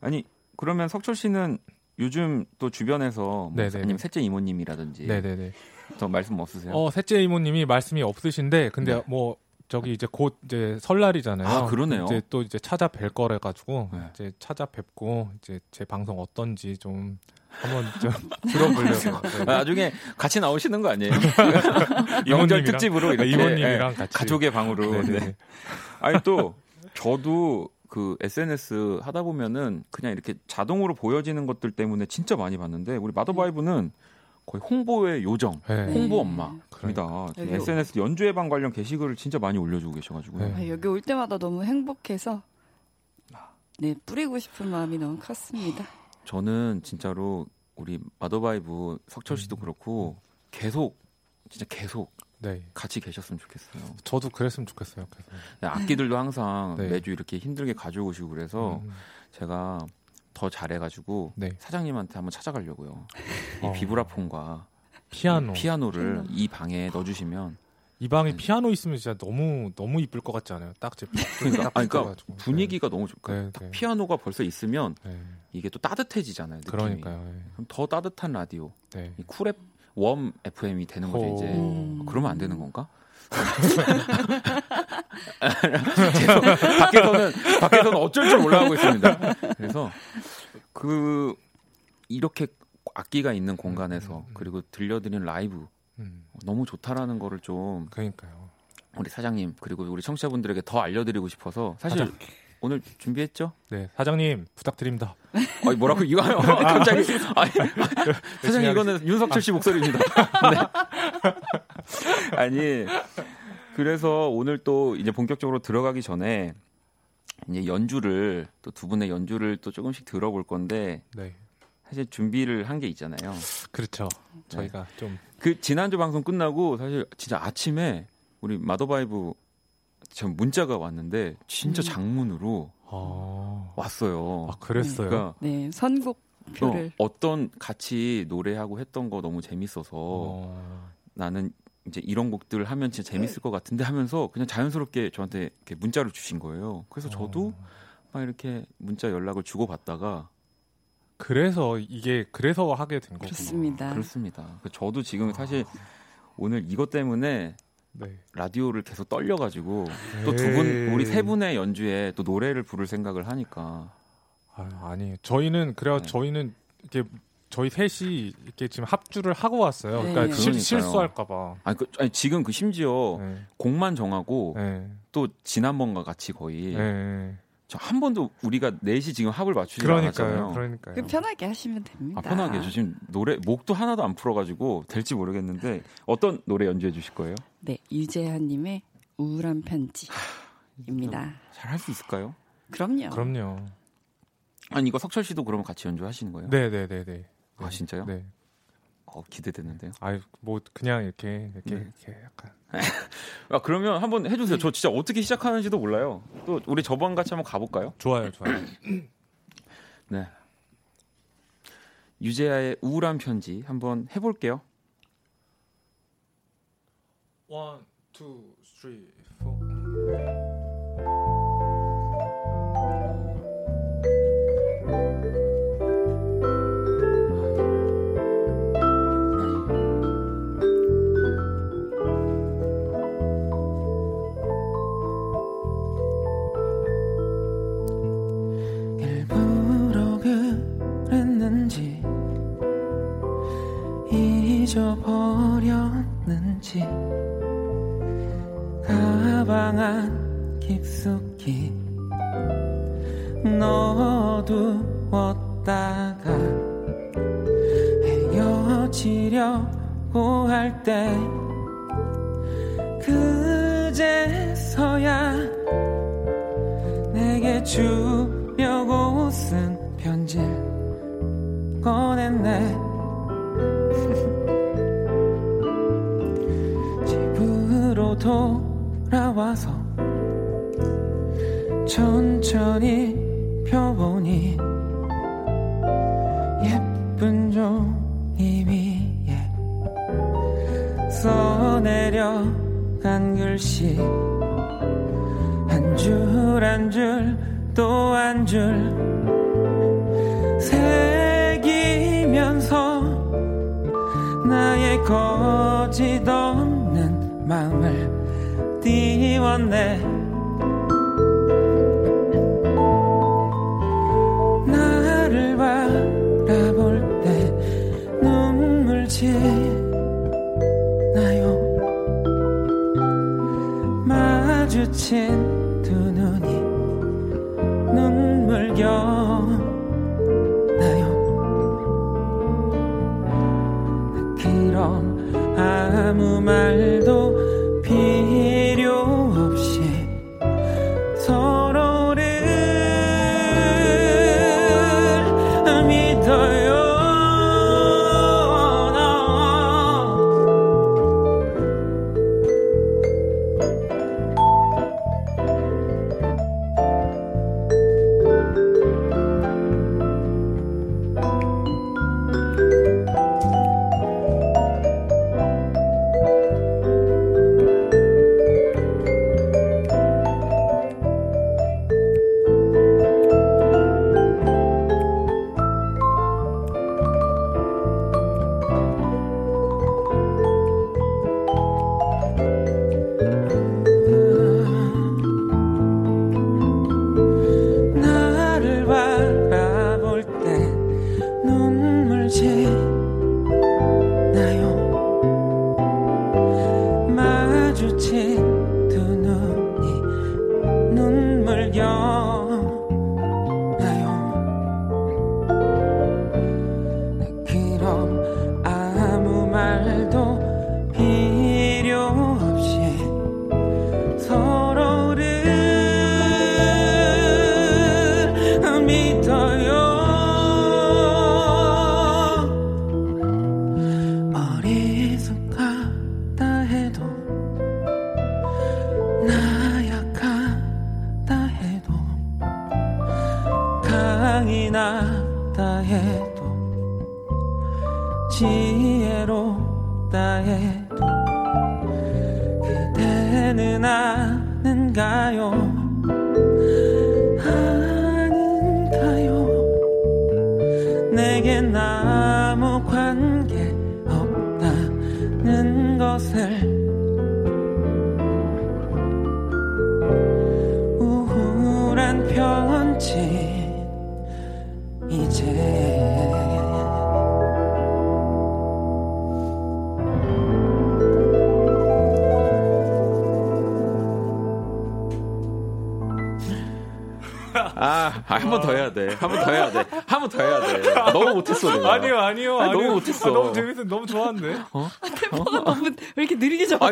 아니 그러면 석철 씨는 요즘 또 주변에서 뭐. 아니면 셋째 이모님이라든지 네, 네, 네. 더 말씀 없으세요? 어 셋째 이모님이 말씀이 없으신데 근데 네. 뭐 저기 이제 곧 이제 설날이잖아요. 아, 그러네요. 이제 또 이제 찾아뵐 거래 가지고 네. 이제 찾아뵙고 이제 제 방송 어떤지 좀 한번 좀 [laughs] 들어보려고. [laughs] 네. 아, 나중에 같이 나오시는 거 아니에요? [laughs] 명절 특집으로 이렇게 이모님이랑 예, 같이 가족의 방으로. 네네네. 네. 아니 또 저도 그 SNS 하다 보면은 그냥 이렇게 자동으로 보여지는 것들 때문에 진짜 많이 봤는데 우리 마더바이브는 거의 홍보의 요정, 네. 홍보 네. 엄마입니다. 여기- SNS 연주의 방 관련 게시글을 진짜 많이 올려주고 계셔가지고요. 네. 아, 여기 올 때마다 너무 행복해서 네 뿌리고 싶은 마음이 너무 컸습니다. 저는 진짜로 우리 마더바이브 석철 씨도 그렇고 계속 진짜 계속 네. 같이 계셨으면 좋겠어요. 저도 그랬으면 좋겠어요. 그래서. 악기들도 항상 네. 매주 이렇게 힘들게 가져오시고 그래서 음, 제가 더 잘해가지고 네. 사장님한테 한번 찾아가려고요. 이 어. 비브라폰과 피아노. 피아노를 피아노. 이 방에 넣어주시면 이 방에 네. 피아노 있으면 진짜 너무 너무 이쁠 것 같지 않아요? 딱 제. 그러니까, 딱 아니, 그러니까 붙어가지고. 분위기가 너무 좋고 네, 딱 네. 피아노가 벌써 있으면 네. 이게 또 따뜻해지잖아요. 느낌이. 그러니까요. 네. 그럼 더 따뜻한 라디오, 네. 이 쿨앱 웜 FM이 되는 거죠 오. 이제. 음. 그러면 안 되는 건가? [laughs] 밖에서는 밖에서는 어쩔 줄 몰라 하고 있습니다. 그래서 그 이렇게 악기가 있는 공간에서 음, 음, 음. 그리고 들려드리는 라이브 음, 너무 좋다라는 거를 좀 그러니까요. 우리 사장님 그리고 우리 청취자분들에게 더 알려드리고 싶어서 사실 사장. 오늘 준비했죠? 네, 사장님 부탁드립니다. 아니 뭐라고 이거 갑자기 아니, [laughs] 사장님 이거는 윤석철 씨 목소리입니다. 네. [laughs] 아니 그래서 오늘 또 이제 본격적으로 들어가기 전에 이제 연주를 또 두 분의 연주를 또 조금씩 들어볼 건데 네, 사실 준비를 한 게 있잖아요. 그렇죠. 저희가 좀그 지난주 방송 끝나고 사실 진짜 아침에 우리 마더바이브 전 문자가 왔는데 진짜 음. 장문으로 아, 왔어요. 아 그랬어요. 그러니까 네 선곡 표를 어, 어떤 같이 노래하고 했던 거 너무 재밌어서 어, 나는 이제 이런 곡들 하면 진짜 재밌을 것 같은데 하면서 그냥 자연스럽게 저한테 이렇게 문자를 주신 거예요. 그래서 저도 어. 막 이렇게 문자 연락을 주고 받다가 그래서 이게 그래서 하게 된 거구나. 그렇습니다. 그렇습니다. 그 저도 지금 사실 오늘 이것 때문에 네. 라디오를 계속 떨려가지고 또 두분 에이. 우리 세 분의 연주에 또 노래를 부를 생각을 하니까 아, 아니 저희는 그래야 네. 저희는 이렇게 저희 셋이 이렇게 지금 합주를 하고 왔어요. 네. 그러니까 실, 그러니까요. 실수할까봐. 아니, 그, 아니 지금 그 심지어 네. 곡만 정하고 네. 또 지난번과 같이 거의 네. 저 한 번도 우리가 넷이 지금 합을 맞추지 그러니까요. 않았잖아요. 그러니까요. 그 편하게 하시면 됩니다. 아, 편하게 저 지금 노래 목도 하나도 안 풀어가지고 될지 모르겠는데 어떤 노래 연주해 주실 거예요? 네 유재하님의 우울한 편지입니다. 잘 할 수 있을까요? 그럼요. 그럼요. 아니 이거 석철 씨도 그러면 같이 연주하시는 거예요? 네, 네, 네, 네. 아 진짜요? 네. 어, 기대되는데요. 아유, 뭐 그냥 이렇게 이렇게 네. 이렇게 약간 [laughs] 아 그러면 한번 해주세요. 저 진짜 어떻게 시작하는지도 몰라요. 또 우리 저번 같이 한번 가볼까요? 좋아요, 좋아요. [clears throat] 네. 유재하의 우울한 편지 한번 해볼게요. One, two, three, four. 있지 가방 안 깊숙이 넣어두었다가 헤어지려고 할 때 그제서야 내게 주려고 쓴 편지를 꺼냈네 돌아와서 천천히 펴보니 예쁜 종이 위에 써내려간 글씨. 한 줄 한 줄 또 한 줄 새기면서 나의 거짓 마음을 띄웠네. 나를 바라볼 때 눈물 지나요. 마주친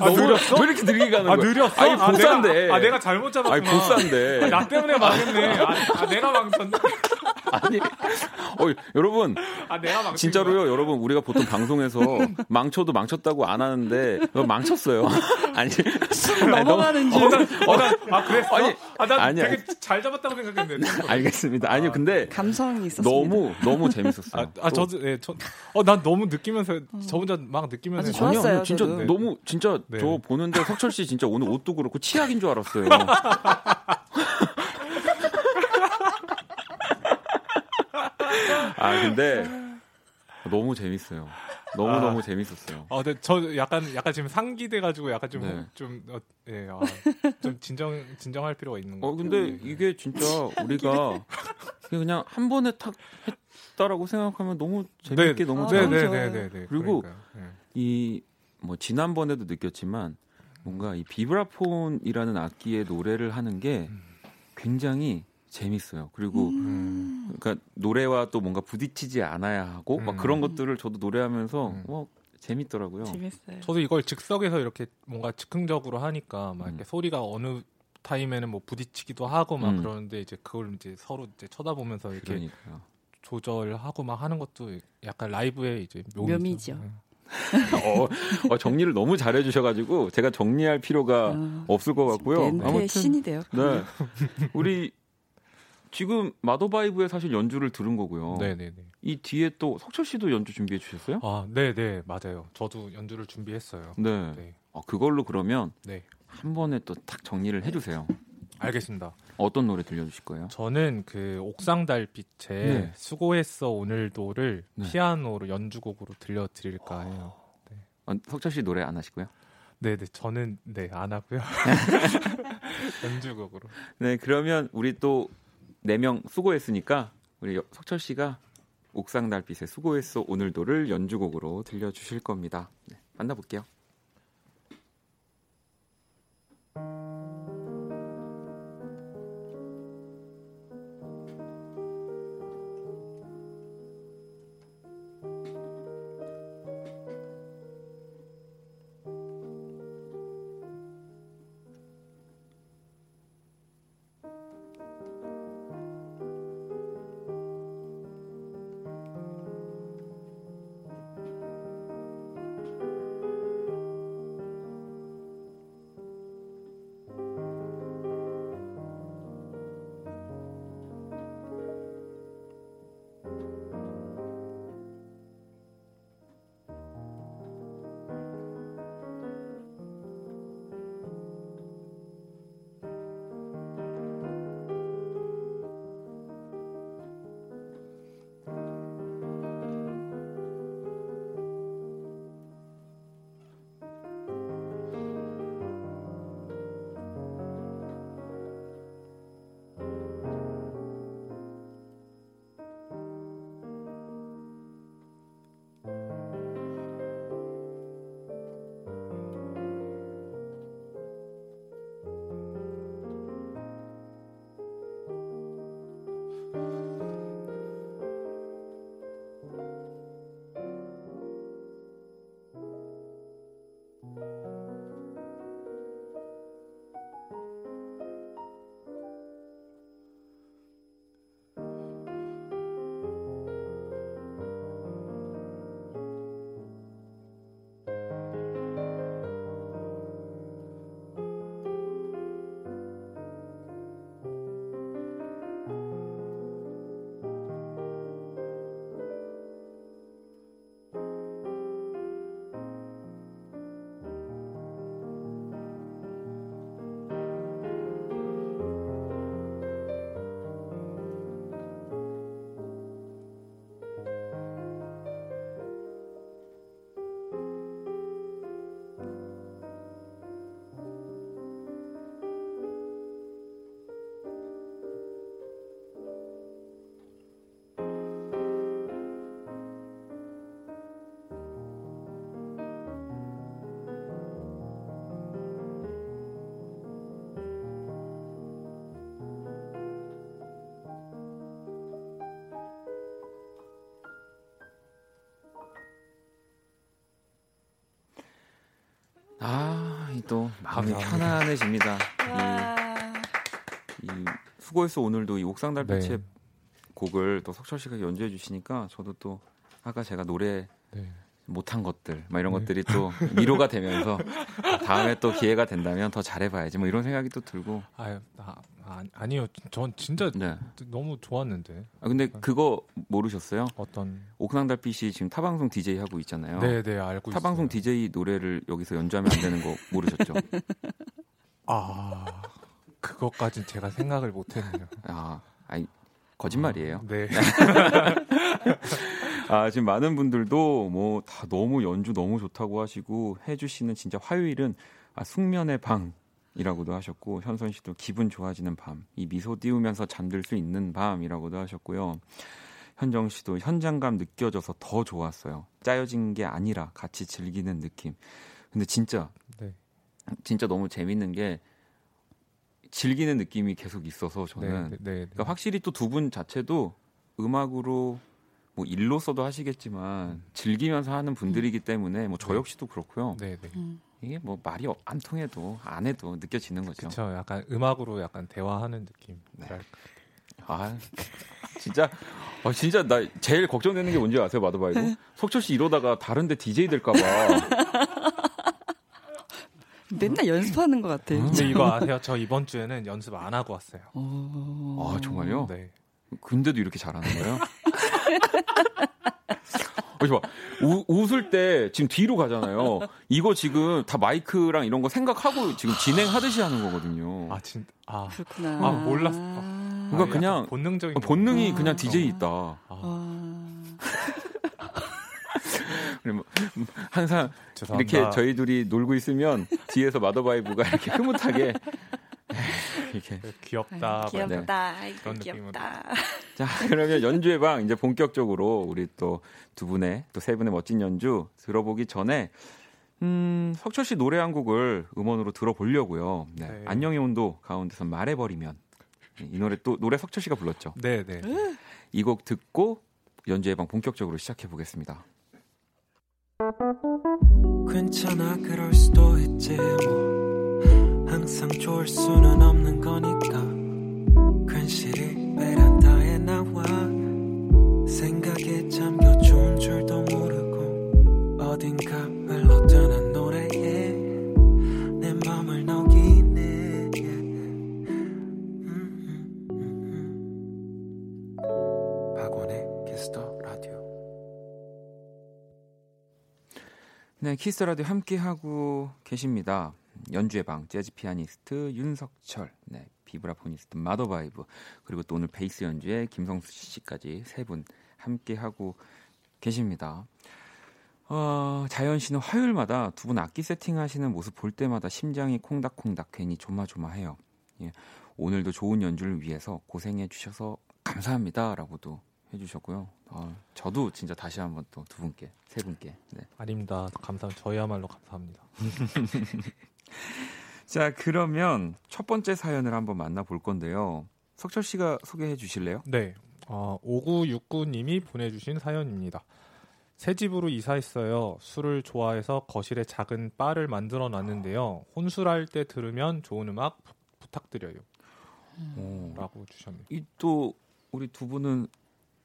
너무 느렸어? 왜 이렇게 느리게 가는 아, 거야? 느렸어? 아니, 아, 보싼데. 내가, 아, 내가 잘못 잡았구나. 아니, 보싼데. 아, 나 때문에 망했네. 아, 아, 내가 망쳤네. 아니, [laughs] 어, 여러분, 아, 내가 망친 진짜로요, 여러분, 우리가 보통 방송에서 [laughs] 망쳐도 망쳤다고 안 하는데, 그거 망쳤어요. [laughs] 아니, 아니, 넘어가는 줄. 어, 난, 아, 그랬어? 아니, 아, 난 아니야. 되게 잘 잡았다고 생각했는데. 알겠습니다. 아니요, 근데 감성이 있었습니다. 너무, 너무 재밌었어요. 아, 아 또- 저도, 예, 저, 어, 난 너무 느끼면서, 저 혼자 막 느끼면서. 아니요, 좋았어요, 아니요, 진짜 저도. 너무 진짜 네. 저 보는데 석철 씨 진짜 오늘 옷도 그렇고 치약인 줄 알았어요. 아 근데 너무 재밌어요. 너무 아. 너무 재밌었어요. 어, 근데 저 약간, 약간 지금 상기돼 가지고 약간 좀, 네. 좀, 어, 예, 아, 좀 진정, 진정할 필요가 있는 거 어 근데 이게 진짜 우리가 그냥 한 번에 탁 했다라고 생각하면 너무 재밌게 너무 아, 잘 너무 네. 네, 네, 네. 그리고 그러니까요. 예. 이뭐 지난번에도 느꼈지만 뭔가 이 비브라폰이라는 악기의 노래를 하는 게 굉장히 재밌어요. 그리고 음. 그러니까 노래와 또 뭔가 부딪히지 않아야 하고 막 음. 그런 것들을 저도 노래하면서 음. 뭐 재밌더라고요. 재밌어요. 저도 이걸 즉석에서 이렇게 뭔가 즉흥적으로 하니까 막 이렇게 음. 소리가 어느 타임에는 뭐 부딪히기도 하고 막 음. 그러는데 이제 그걸 이제 서로 이제 쳐다보면서 이렇게 그러니까요. 조절하고 막 하는 것도 약간 라이브의 이제 묘미죠. 묘미죠. 네. [laughs] 어, 어, 정리를 너무 잘해 주셔가지고 제가 정리할 필요가 어, 없을 것 같고요. 아무튼 신이 되요. 네. 우리 지금 마더바이브의 사실 연주를 들은 거고요. 네네네. 이 뒤에 또 석철 씨도 연주 준비해 주셨어요? 아, 네네 맞아요. 저도 연주를 준비했어요. 네. 네, 어, 그걸로 그러면 네, 한 번에 또 딱 정리를 해주세요. 알겠습니다. 어떤 노래 들려주실 거예요? 저는 그 옥상 달빛의 네. 수고했어 오늘도를 네. 피아노로 연주곡으로 들려드릴까 해요. 어, 석철 씨 노래 안 하시고요? 네 네 저는 네 안 하고요. [laughs] [laughs] 연주곡으로. 네, 그러면 우리 또 네 명 수고했으니까 우리 석철 씨가 옥상 달빛의 수고했어 오늘도를 연주곡으로 들려주실 겁니다. 네, 만나볼게요. 또 마음이 감사합니다. 편안해집니다. 와. 이, 이 수고해서 오늘도 이 옥상 달빛의 네. 곡을 또 석철 씨가 연주해 주시니까 저도 또 아까 제가 노래 네. 못한 것들, 막 이런 네. 것들이 또 [laughs] 위로가 되면서 다음에 또 기회가 된다면 더 잘해봐야지, 뭐 이런 생각이 또 들고. 아유, 아, 아, 아니요. 전 진짜 네. 너무 좋았는데. 아, 근데 그거 모르셨어요? 어떤 옥상 달빛이 지금 타방송 DJ 하고 있잖아요. 네, 네, 알고 타방송 있어요. DJ 노래를 여기서 연주하면 안 되는 거 모르셨죠? [laughs] 아. 그것까진 제가 생각을 못 했네요. 아, 아니, 거짓말이에요. 네. [laughs] 아, 지금 많은 분들도 뭐 다 너무 연주 너무 좋다고 하시고 해주시는 진짜 화요일은 아, 숙면의 방 이라고도 하셨고 현선 씨도 기분 좋아지는 밤, 이 미소 띄우면서 잠들 수 있는 밤이라고도 하셨고요. 현정 씨도 현장감 느껴져서 더 좋았어요. 짜여진 게 아니라 같이 즐기는 느낌. 근데 진짜 네. 진짜 너무 재밌는 게 즐기는 느낌이 계속 있어서 네, 저는 네, 네, 네. 그러니까 확실히 또 두 분 자체도 음악으로 뭐 일로서도 하시겠지만 즐기면서 하는 분들이기 때문에 뭐저 네. 역시도 그렇고요. 네, 네. 음. 이게 뭐 말이 안 통해도 안 해도 느껴지는 거죠. 그렇죠. 약간 음악으로 약간 대화하는 느낌. 네. 아 진짜 아 진짜 나 제일 걱정되는 게 뭔지 아세요 마더바이브? 석철 씨 이러다가 다른데 DJ 될까봐. [laughs] 맨날 연습하는 것 같아요. 근데 이거 아세요? 저 이번 주에는 연습 안 하고 왔어요. 어... 아 정말요? 네. 근데도 이렇게 잘하는 거예요? [laughs] 어, 봐. 우, 웃을 때 지금 뒤로 가잖아요. 이거 지금 다 마이크랑 이런 거 생각하고 지금 진행하듯이 하는 거거든요. 아 진. 아. 그렇구나. 아, 몰랐어. 그러니까 아, 그냥 본능적인. 본능이 아. 그냥 DJ 있다. 아, 아, [laughs] 그래 뭐, 항상 죄송합니다. 이렇게 저희 둘이 놀고 있으면 뒤에서 마더바이브가 이렇게 흐뭇하게 [laughs] 이렇게 귀엽다. 네. 귀엽다. 아이고, 그런 느낌으로. 귀엽다. 자, 그러면 연주의 방 이제 본격적으로 우리 또 두 분의 또 세 분의 멋진 연주 들어보기 전에 음, 석철 씨 노래 한 곡을 음원으로 들어보려고요. 네. 네. 안녕의 온도 가운데서 말해버리면 이 노래 또 노래 석철 씨가 불렀죠. 네, 네. 이 곡 듣고 연주의 방 본격적으로 시작해 보겠습니다. 괜찮아 그럴 수도 있지 뭐 항상 좋을 수는 없는 거니까 괜시리 베란다에 나와 생각에 잠겨 좋은 줄도 모르고 어딘가 네, 키스 라디오 함께 하고 계십니다. 연주의 방 재즈 피아니스트 윤석철, 네, vibraphonist 마더바이브, 그리고 또 오늘 베이스 연주에 김성수 씨까지 세 분 함께 하고 계십니다. 어, 자연 씨는 화요일마다 두 분 악기 세팅하시는 모습 볼 때마다 심장이 콩닥콩닥 괜히 조마조마해요. 예, 오늘도 좋은 연주를 위해서 고생해 주셔서 감사합니다라고도 해주셨고요. 어, 저도 진짜 다시 한번 또 두 분께 세 분께 네, 아닙니다. 감사합니다. 저희야말로 감사합니다. [laughs] 자, 그러면 첫 번째 사연을 한번 만나볼 건데요. 석철 씨가 소개해 주실래요? 네. 어, 5969님이 보내주신 사연입니다. 새 집으로 이사했어요. 술을 좋아해서 거실에 작은 바를 만들어 놨는데요. 혼술할 때 들으면 좋은 음악 부, 부탁드려요. 오. 라고 주셨네요. 이 또 우리 두 분은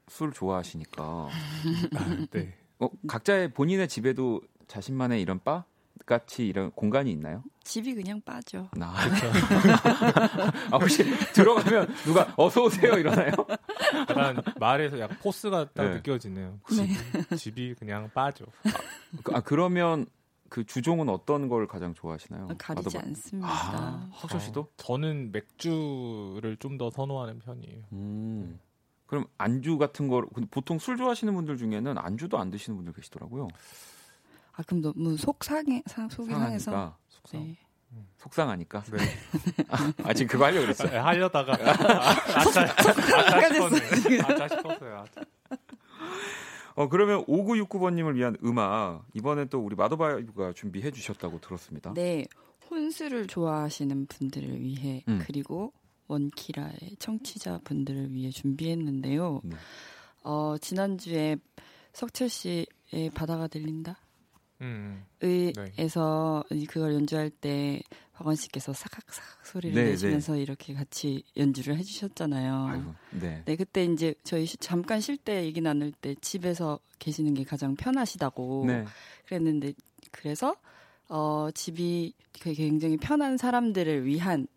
술 좋아하시니까 아, [laughs] 네. 어, 각자의 본인의 집에도 자신만의 이런 바 같이 이런 공간이 있나요? 집이 그냥 빠져. 나 [laughs] 아, 혹시 들어가면 누가 어서 오세요 이러나요? 약간 말에서 약간 포스가 딱 네. 느껴지네요. 네. 집이, 집이 그냥 빠져. 아 그러면 그 주종은 어떤 걸 가장 좋아하시나요? 가리지 마더바- 않습니다. 아, 석철 씨도? 어, 저는 맥주를 좀 더 선호하는 편이에요. 음. 그럼 안주 같은 거 근데 보통 술 좋아하시는 분들 중에는 안주도 안 드시는 분들 계시더라고요. 아 그럼 너무 속상해 사- 속이 상해서. 상하니까 속상. 네. 속상하니까. 네. [laughs] 아 지금 그거 하려고 그랬어요. 아, 하려다가 [laughs] 아, 아차, 아차 싶었네. 아차 싶었어요. 아차. 어 그러면 5969번님을 위한 음악 이번엔 또 우리 마더바이브가 준비해 주셨다고 들었습니다. 네, 혼술을 좋아하시는 분들을 위해 음. 그리고 원키라의 청취자 분들을 위해 준비했는데요. 네. 어, 지난주에 석철 씨의 바다가 들린다. 음. 의에서 그걸 연주할 때 박원 씨께서 사각사각 소리를 네, 내시면서 이렇게 같이 연주를 해주셨잖아요. 아이고, 네. 네, 그때 이제 저희 쉬- 잠깐 쉴 때 얘기 나눌 때 집에서 계시는 게 가장 편하시다고 네. 그랬는데 그래서 어 집이 그 굉장히 편한 사람들을 위한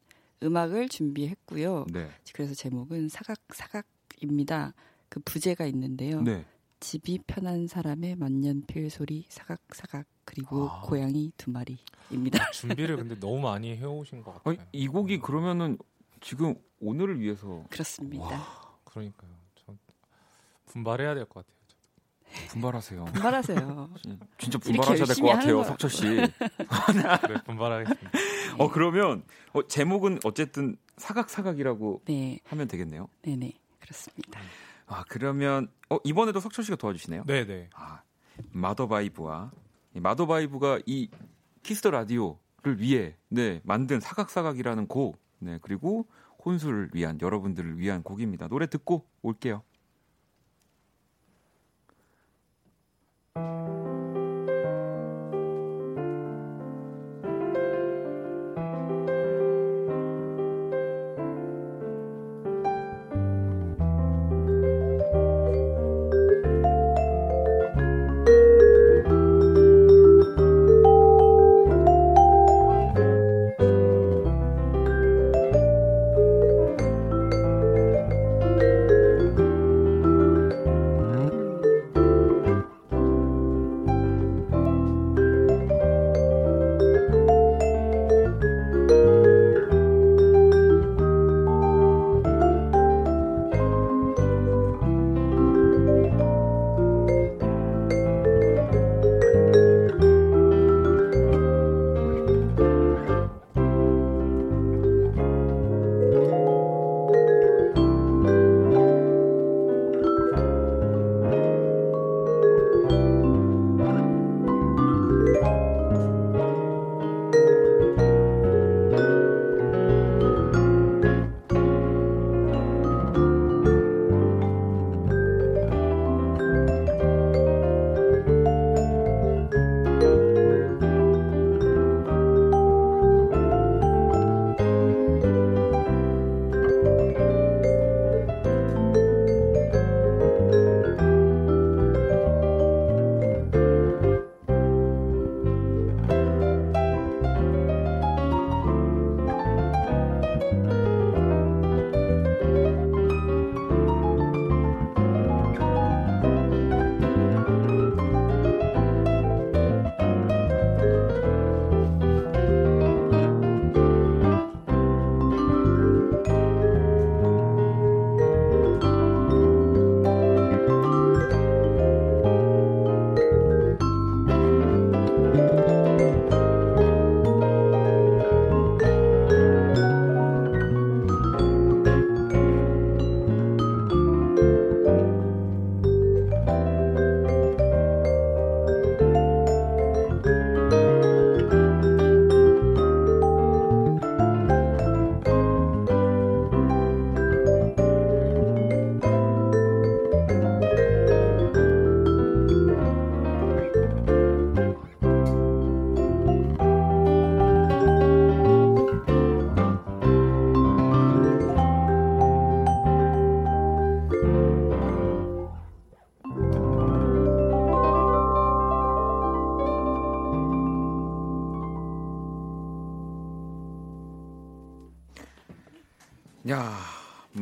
음악을 준비했고요. 네. 그래서 제목은 사각사각입니다. 그 부제가 있는데요. 네. 집이 편한 사람의 만년필 소리 사각사각 그리고 아. 고양이 두 마리입니다. [laughs] 준비를 근데 너무 많이 해오신 것 아니, 같아요. 이 곡이 그러면은 지금 오늘을 위해서 그렇습니다. 그러니까요. 전 분발해야 될 것 같아요. 분발하세요. 분발하세요. [laughs] 진짜 분발하셔야 될 것 같아요. 석철 씨. [laughs] 네, 분발하겠습니다. 어 그러면 어, 제목은 어쨌든 사각사각이라고 네, 하면 되겠네요. 네네 그렇습니다. 아 그러면 어 이번에도 석철 씨가 도와주시네요. 네, 네. 아 마더바이브와 이 마더바이브가 이 키스 더 라디오를 위해 네 만든 사각사각이라는 곡, 네 그리고 혼수를 위한 여러분들을 위한 곡입니다. 노래 듣고 올게요. 야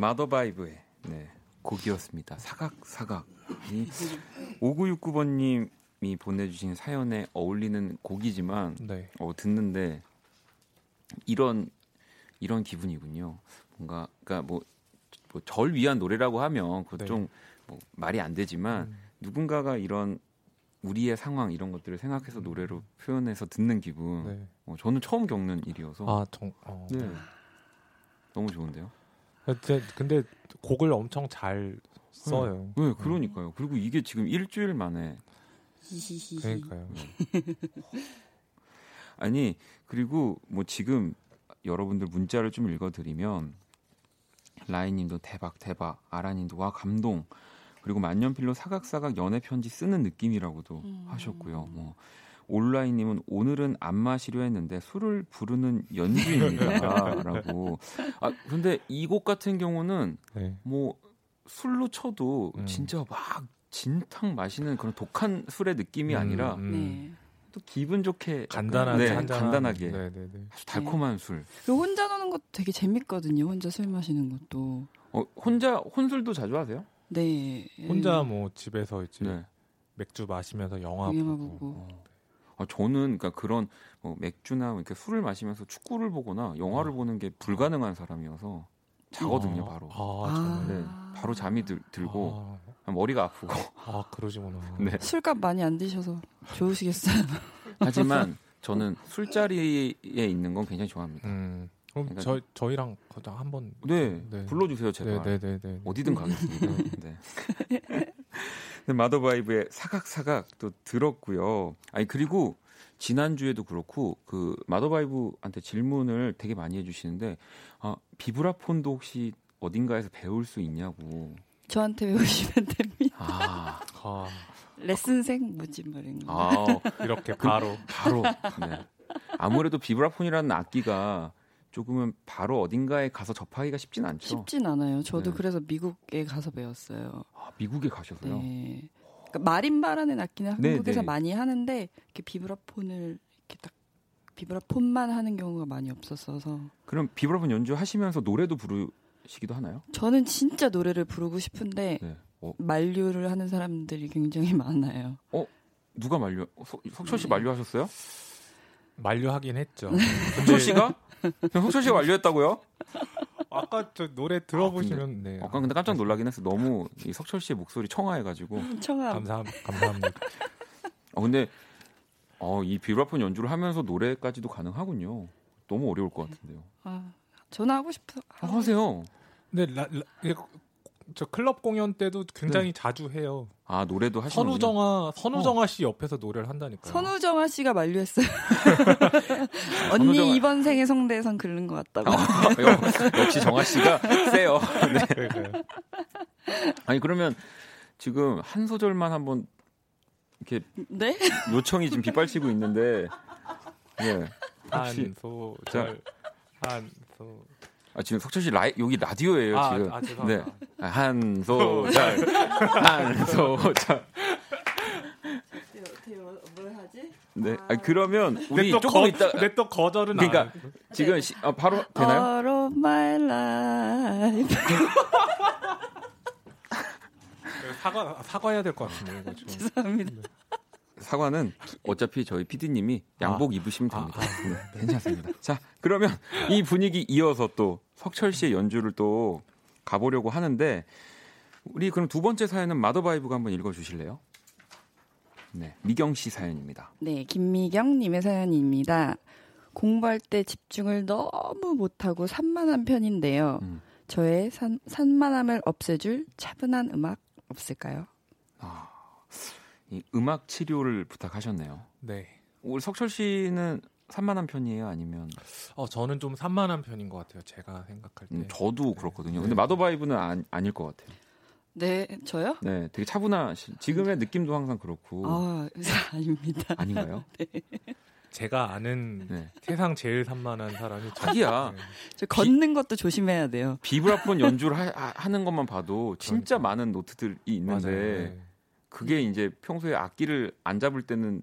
마더바이브의 네, 곡이었습니다. 사각 사각. 이 5969번님이 보내주신 사연에 어울리는 곡이지만 네. 어, 듣는데 이런 이런 기분이군요. 뭔가 그러니까 뭐, 뭐 절 위한 노래라고 하면 그것 네. 좀뭐 말이 안 되지만 음. 누군가가 이런 우리의 상황 이런 것들을 생각해서 노래로 표현해서 듣는 기분. 네. 어, 저는 처음 겪는 일이어서 아, 정, 어. 네. 너무 좋은데요. 근데, 근데 곡을 엄청 잘 써요. 네, 그러니까요. 그리고 이게 지금 일주일 만에. 그러니까요. [laughs] 아니 그리고 뭐 지금 여러분들 문자를 좀 읽어드리면 라인님도 대박 대박 아라님도 와 감동 그리고 만년필로 사각사각 연애 편지 쓰는 느낌이라고도 음. 하셨고요. 뭐 온라인님은 오늘은 안 마시려 했는데 술을 부르는 연주입니다라고. [laughs] 아 근데 이 곡 같은 경우는 네. 뭐 술로 쳐도 음. 진짜 막 진탕 마시는 그런 독한 술의 느낌이 아니라 음, 음. 네. 또 기분 좋게 간단하게 네, 간단하게 네, 네, 네. 아주 달콤한 술. 그리고 혼자 노는 것도 되게 재밌거든요. 혼자 술 마시는 것도. 어, 혼자 혼술도 자주 하세요? 네. 혼자 뭐 집에서 이제 네. 맥주 마시면서 영화 영화 보고. 보고. 아, 저는 그러니까 그런 뭐 맥주나 이렇게 술을 마시면서 축구를 보거나 영화를 보는 게 불가능한 사람이어서 자거든요, 아, 바로. 아, 정말. 네, 바로 잠이 들, 들고 아, 머리가 아프고. 아, 그러시구나. [laughs] 네. 술값 많이 안 드셔서 좋으시겠어요. [laughs] 하지만 저는 술자리에 있는 건 굉장히 좋아합니다. 음. 그럼 그러니까- 저 저희랑 그냥 한번 네, 네. 불러주세요, 제발. 네, 네, 네, 네. 어디든 가겠습니다. 네. [laughs] 네, 마더바이브의 사각사각 또 들었고요. 아니 그리고 지난주에도 그렇고 그 마더바이브한테 질문을 되게 많이 해주시는데 아, 비브라폰도 혹시 어딘가에서 배울 수 있냐고. 저한테 배우시면 됩니다. 아, 아, 레슨생 말인 거. 아 이렇게 바로 바로. 네. 아무래도 비브라폰이라는 악기가 조금은 바로 어딘가에 가서 접하기가 쉽진 않죠. 쉽진 않아요. 저도 네. 그래서 미국에 가서 배웠어요. 아, 미국에 가셔서요. 네. 그러니까 마림바라는 악기는 네, 한국에서 네. 많이 하는데 이렇게 비브라폰을 이렇게 딱 비브라폰만 하는 경우가 많이 없었어서 그럼 비브라폰 연주하시면서 노래도 부르시기도 하나요? 저는 진짜 노래를 부르고 싶은데 네. 어, 만류를 하는 사람들이 굉장히 많아요. 누가 만류? 석- 석철 씨 네. 만류하셨어요? 만류하긴 했죠. 석철 씨가? 석철 씨가 만류했다고요? 아까 저 노래 들어보시면 네. 아까 근데 깜짝 놀라긴 했어. 너무 이 석철 씨의 목소리 청아해가지고. 청아 감사 감사합니다. [laughs] 어 근데 어, 이 비브라폰 연주를 하면서 노래까지도 가능하군요. 너무 어려울 것 같은데요. 아, 저는 하고 싶어. 아, 하세요. 근데 라, 라, 이게 저 클럽 공연 때도 굉장히 자주 해요. 아 노래도 하시는 선우정아 선우정아 씨 옆에서 노래를 한다니까요. 선우정아 씨가 만류했어요. [laughs] 언니 선우정아- 이번 생에 성대에선 그런 것 같다고. 역시 정아 씨가 세요. [laughs] 네. 그러니까요. 아니 그러면 지금 한 소절만 한번 이렇게 네? 요청이 지금 빗발치고 있는데 예. 혹시 한소절 한 소 아, 지금 석철 씨 라이, 여기 라디오예요 아, 지금. 아. 네. 아, 한 소절 [laughs] 한 소절. 뭘 하지? 네. 아, 그러면 우리 조금 거, 이따 내또 거절은 그러니까 안 지금 시, 아, 바로 되나요? All of my life. [laughs] 사과 사과해야 될 것 같은데 이거 좀. [laughs] 죄송합니다. 사과는 어차피 저희 PD님이 양복 입으시면 아, 됩니다. 네, 괜찮습니다. 자, 그러면 이 분위기 이어서 또 석철 씨의 연주를 또 가보려고 하는데 우리 그럼 두 번째 사연은 마더바이브가 한번 읽어주실래요? 네, 미경 씨 사연입니다. 네, 김미경 님의 사연입니다. 공부할 때 집중을 너무 못하고 산만한 편인데요. 음. 저의 산, 산만함을 없애줄 차분한 음악 없을까요? 이 음악 치료를 부탁하셨네요. 네. 우리 석철 씨는 산만한 편이에요, 아니면 어 저는 좀 산만한 편인 것 같아요. 제가 생각할 때. 음, 저도 그렇거든요. 네. 근데 마더바이브는 안, 아닐 것 같아요. 네, 저요? 네, 되게 차분하시. 지금의 느낌도 항상 그렇고 아, [laughs] 아닙니다. 아닌가요? [laughs] 제가 아는 네. 세상 제일 산만한 사람이 저. 자기야. 네. 저 걷는 것도 조심해야 돼요. 비브라폰 연주를 하, 는 것만 봐도 진짜 그러니까. 많은 노트들이 있는데 맞아요. 네. 그게 이제 평소에 악기를 안 잡을 때는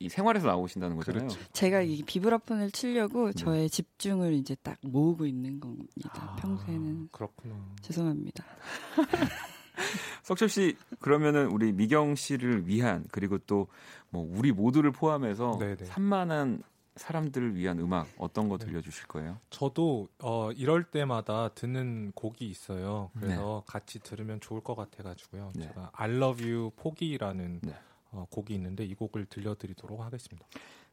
이 생활에서 나오신다는 거잖아요. 그렇죠. 제가 이 비브라폰을 치려고 네. 저의 집중을 이제 딱 모으고 있는 겁니다. 아, 평소에는 그렇구나. 죄송합니다. [laughs] 석철 씨 그러면은 우리 미경 씨를 위한 그리고 또 뭐 우리 모두를 포함해서 네네. 산만한 사람들을 위한 음악 어떤 거 네. 들려주실 거예요? 저도 어 이럴 때마다 듣는 곡이 있어요. 네. 그래서 같이 들으면 좋을 것 같아가지고요. 네. 제가 I Love You 포기라는 네. 어, 곡이 있는데 이 곡을 들려드리도록 하겠습니다.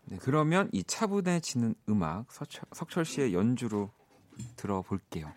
네, 그러면 이 차분해지는 음악 석철, 석철 씨의 연주로 들어볼게요.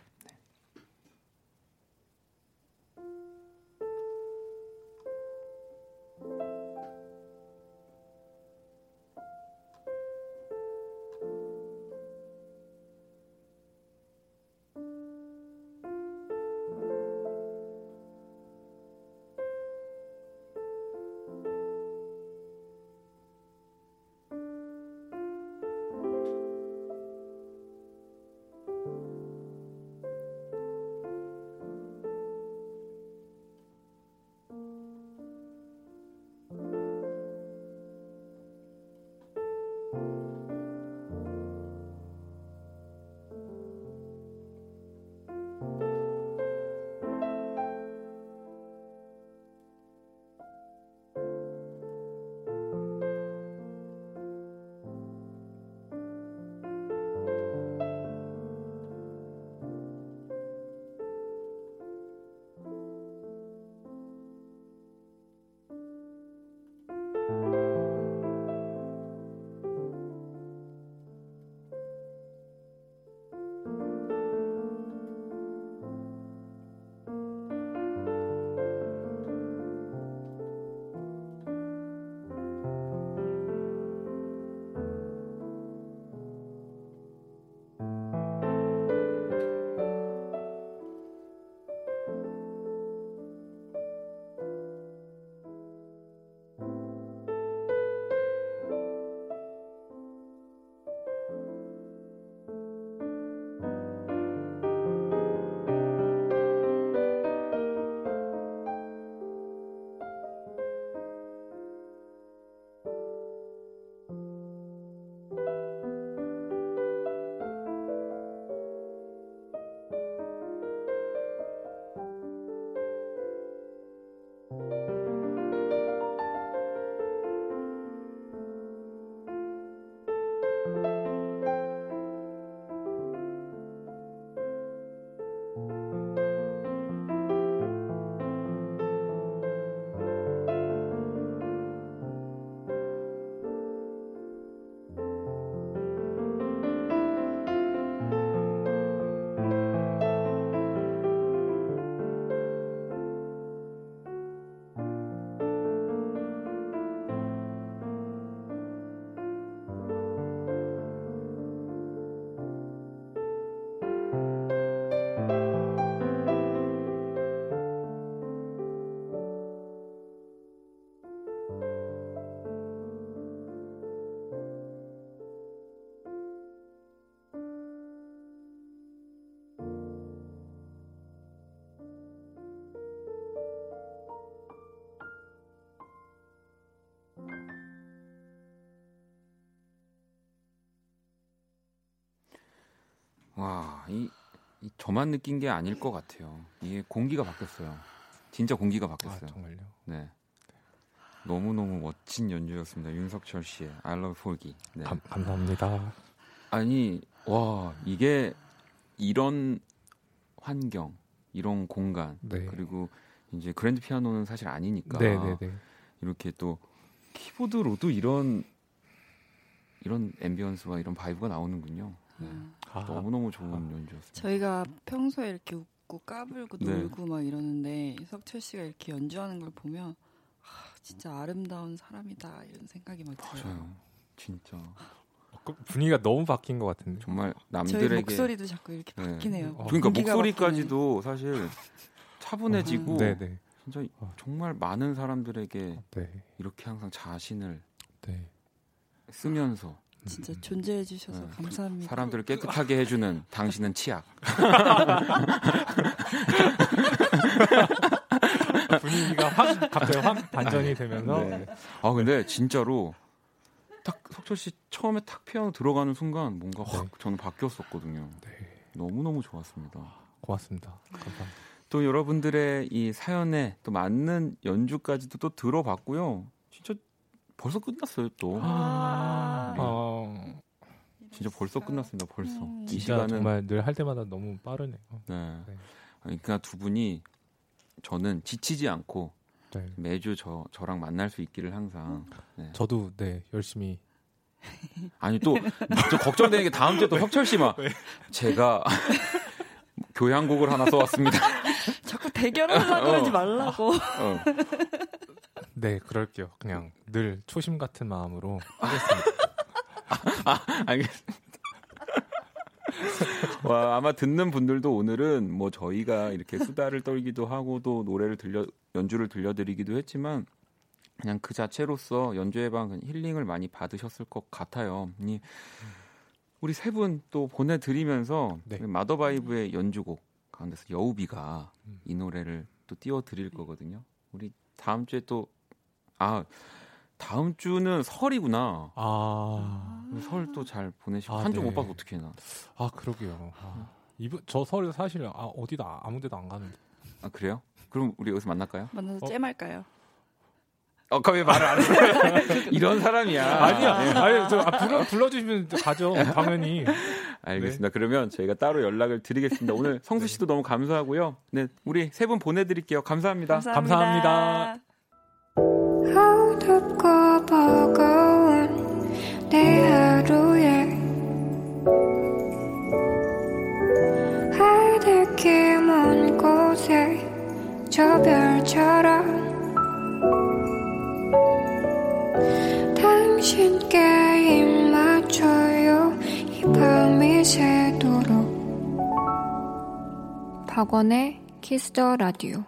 와, 이, 이 저만 느낀 게 아닐 것 같아요. 이게 공기가 바뀌었어요. 진짜 공기가 아, 바뀌었어요. 정말요. 네. 너무 너무 멋진 연주였습니다. 윤석철 씨의 I Love For기. 네. 감, 감사합니다. 아니, 와, 이게 이런 환경, 이런 공간, 네. 그리고 이제 그랜드 피아노는 사실 아니니까 네, 네, 네. 이렇게 또 키보드로도 이런 이런 ambience와 이런 vibe가 나오는군요. 네. 음. 아, 너무너무 좋은 연주였습니다. 저희가 평소에 이렇게 웃고 까불고 네. 놀고 막 이러는데 석철 씨가 이렇게 연주하는 걸 보면 아, 진짜 아름다운 사람이다 이런 생각이 막 들어요. 맞아요. 진짜 그 분위기가 너무 바뀐 것 같은데. 정말 저희 남들에게 목소리도 자꾸 이렇게 네. 바뀌네요. 어, 그러니까 목소리까지도 사실 차분해지고 네, 네. 진짜 어. 정말 많은 사람들에게 네. 이렇게 항상 자신을 네. 쓰면서 진짜 존재해 주셔서 네. 감사합니다. 사람들을 깨끗하게 해주는 [laughs] 당신은 치약. [laughs] 분위기가 확 갑자기 확 반전이 되면서 네. 아 근데 진짜로 딱 석철 씨 처음에 탁 피아노 들어가는 순간 뭔가 확 네. 저는 바뀌었었거든요. 네. 너무 너무 좋았습니다. 고맙습니다. 감사합니다. 또 여러분들의 이 사연에 또 맞는 연주까지도 또 들어봤고요. 진짜 벌써 끝났어요 또. 아, 네. 어, 진짜 벌써 끝났습니다. 벌써 음. 이 진짜 시간은 정말 늘 할 때마다 너무 빠르네요. 네. 네. 그러니까 두 분이 저는 지치지 않고 네. 매주 저 저랑 만날 수 있기를 항상. 네. 저도 네 열심히 아니 또 저 걱정되는 게 다음 주에 또 혁철 씨 막 제가 [laughs] 교향곡을 하나 써왔습니다. 자꾸 대결하려고 그러지 어. 말라고. 어. 네 그럴게요. 그냥 늘 초심 같은 마음으로 [laughs] 하겠습니다. 알겠습니다. 와, 아마 듣는 분들도 오늘은 뭐 저희가 이렇게 수다를 떨기도 하고 또 노래를 들려 연주를 들려드리기도 했지만 그냥 그 자체로서 연주의 방 힐링을 많이 받으셨을 것 같아요. 이 우리 세 분 또 보내드리면서 네. 마더바이브의 연주곡 가운데서 여우비가 음. 이 노래를 또 띄워드릴 거거든요. 우리 다음 주에 또 아 다음 주는 설이구나. 아, 설 또 잘 보내시고 아, 한주 네. 못 봐서 어떻게 해나? 아 그러게요. 아, 이분 저 서울 사실 아, 어디다 아무 데도 안 가는데. 아 그래요? 그럼 우리 여기서 만날까요? 만나서 어? 잼할까요? 어, 그왜 말을 안 해? [laughs] 이런 사람이야. 아니야, 아니 저 아, 불러 불러주시면 가죠. 당연히. 알겠습니다. 그러면 저희가 따로 연락을 드리겠습니다. 오늘 [laughs] 성수 씨도 너무 감사하고요. 네, 우리 세 분 보내드릴게요. 감사합니다. 감사합니다. 어둡고 버거운 내 하루에 하늘길 먼 곳에 저 별처럼 당신께 입 맞춰요. 이 밤이 새도록. 박원의 키스더 라디오.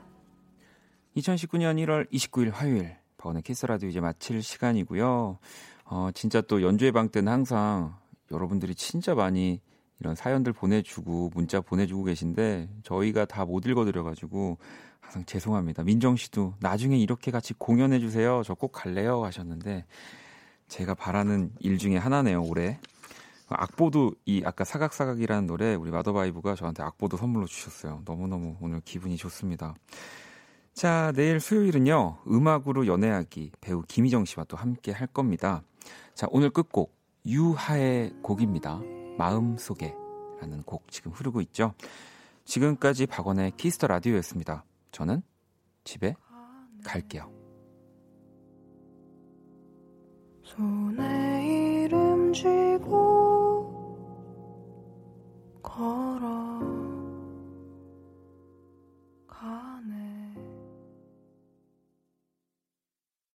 2019년 1월 29일 화요일 박원의 키스 라디오 이제 마칠 시간이고요. 어, 진짜 또 연주회 방 때는 항상 여러분들이 진짜 많이 이런 사연들 보내주고 문자 보내주고 계신데 저희가 다 못 읽어드려가지고 항상 죄송합니다. 민정 씨도 나중에 이렇게 같이 공연해 주세요. 저 꼭 갈래요 하셨는데 제가 바라는 일 중에 하나네요 올해. 악보도 이 아까 사각사각이라는 노래 우리 마더바이브가 저한테 악보도 선물로 주셨어요. 너무너무 오늘 기분이 좋습니다. 자, 내일 수요일은요, 음악으로 연애하기 배우 김희정 씨와 또 함께 할 겁니다. 자, 오늘 끝곡, 유하의 곡입니다. 마음속에 라는 곡 지금 흐르고 있죠. 지금까지 박원의 키스 더 라디오였습니다. 저는 집에 갈게요. 손에 이름 쥐고 걸어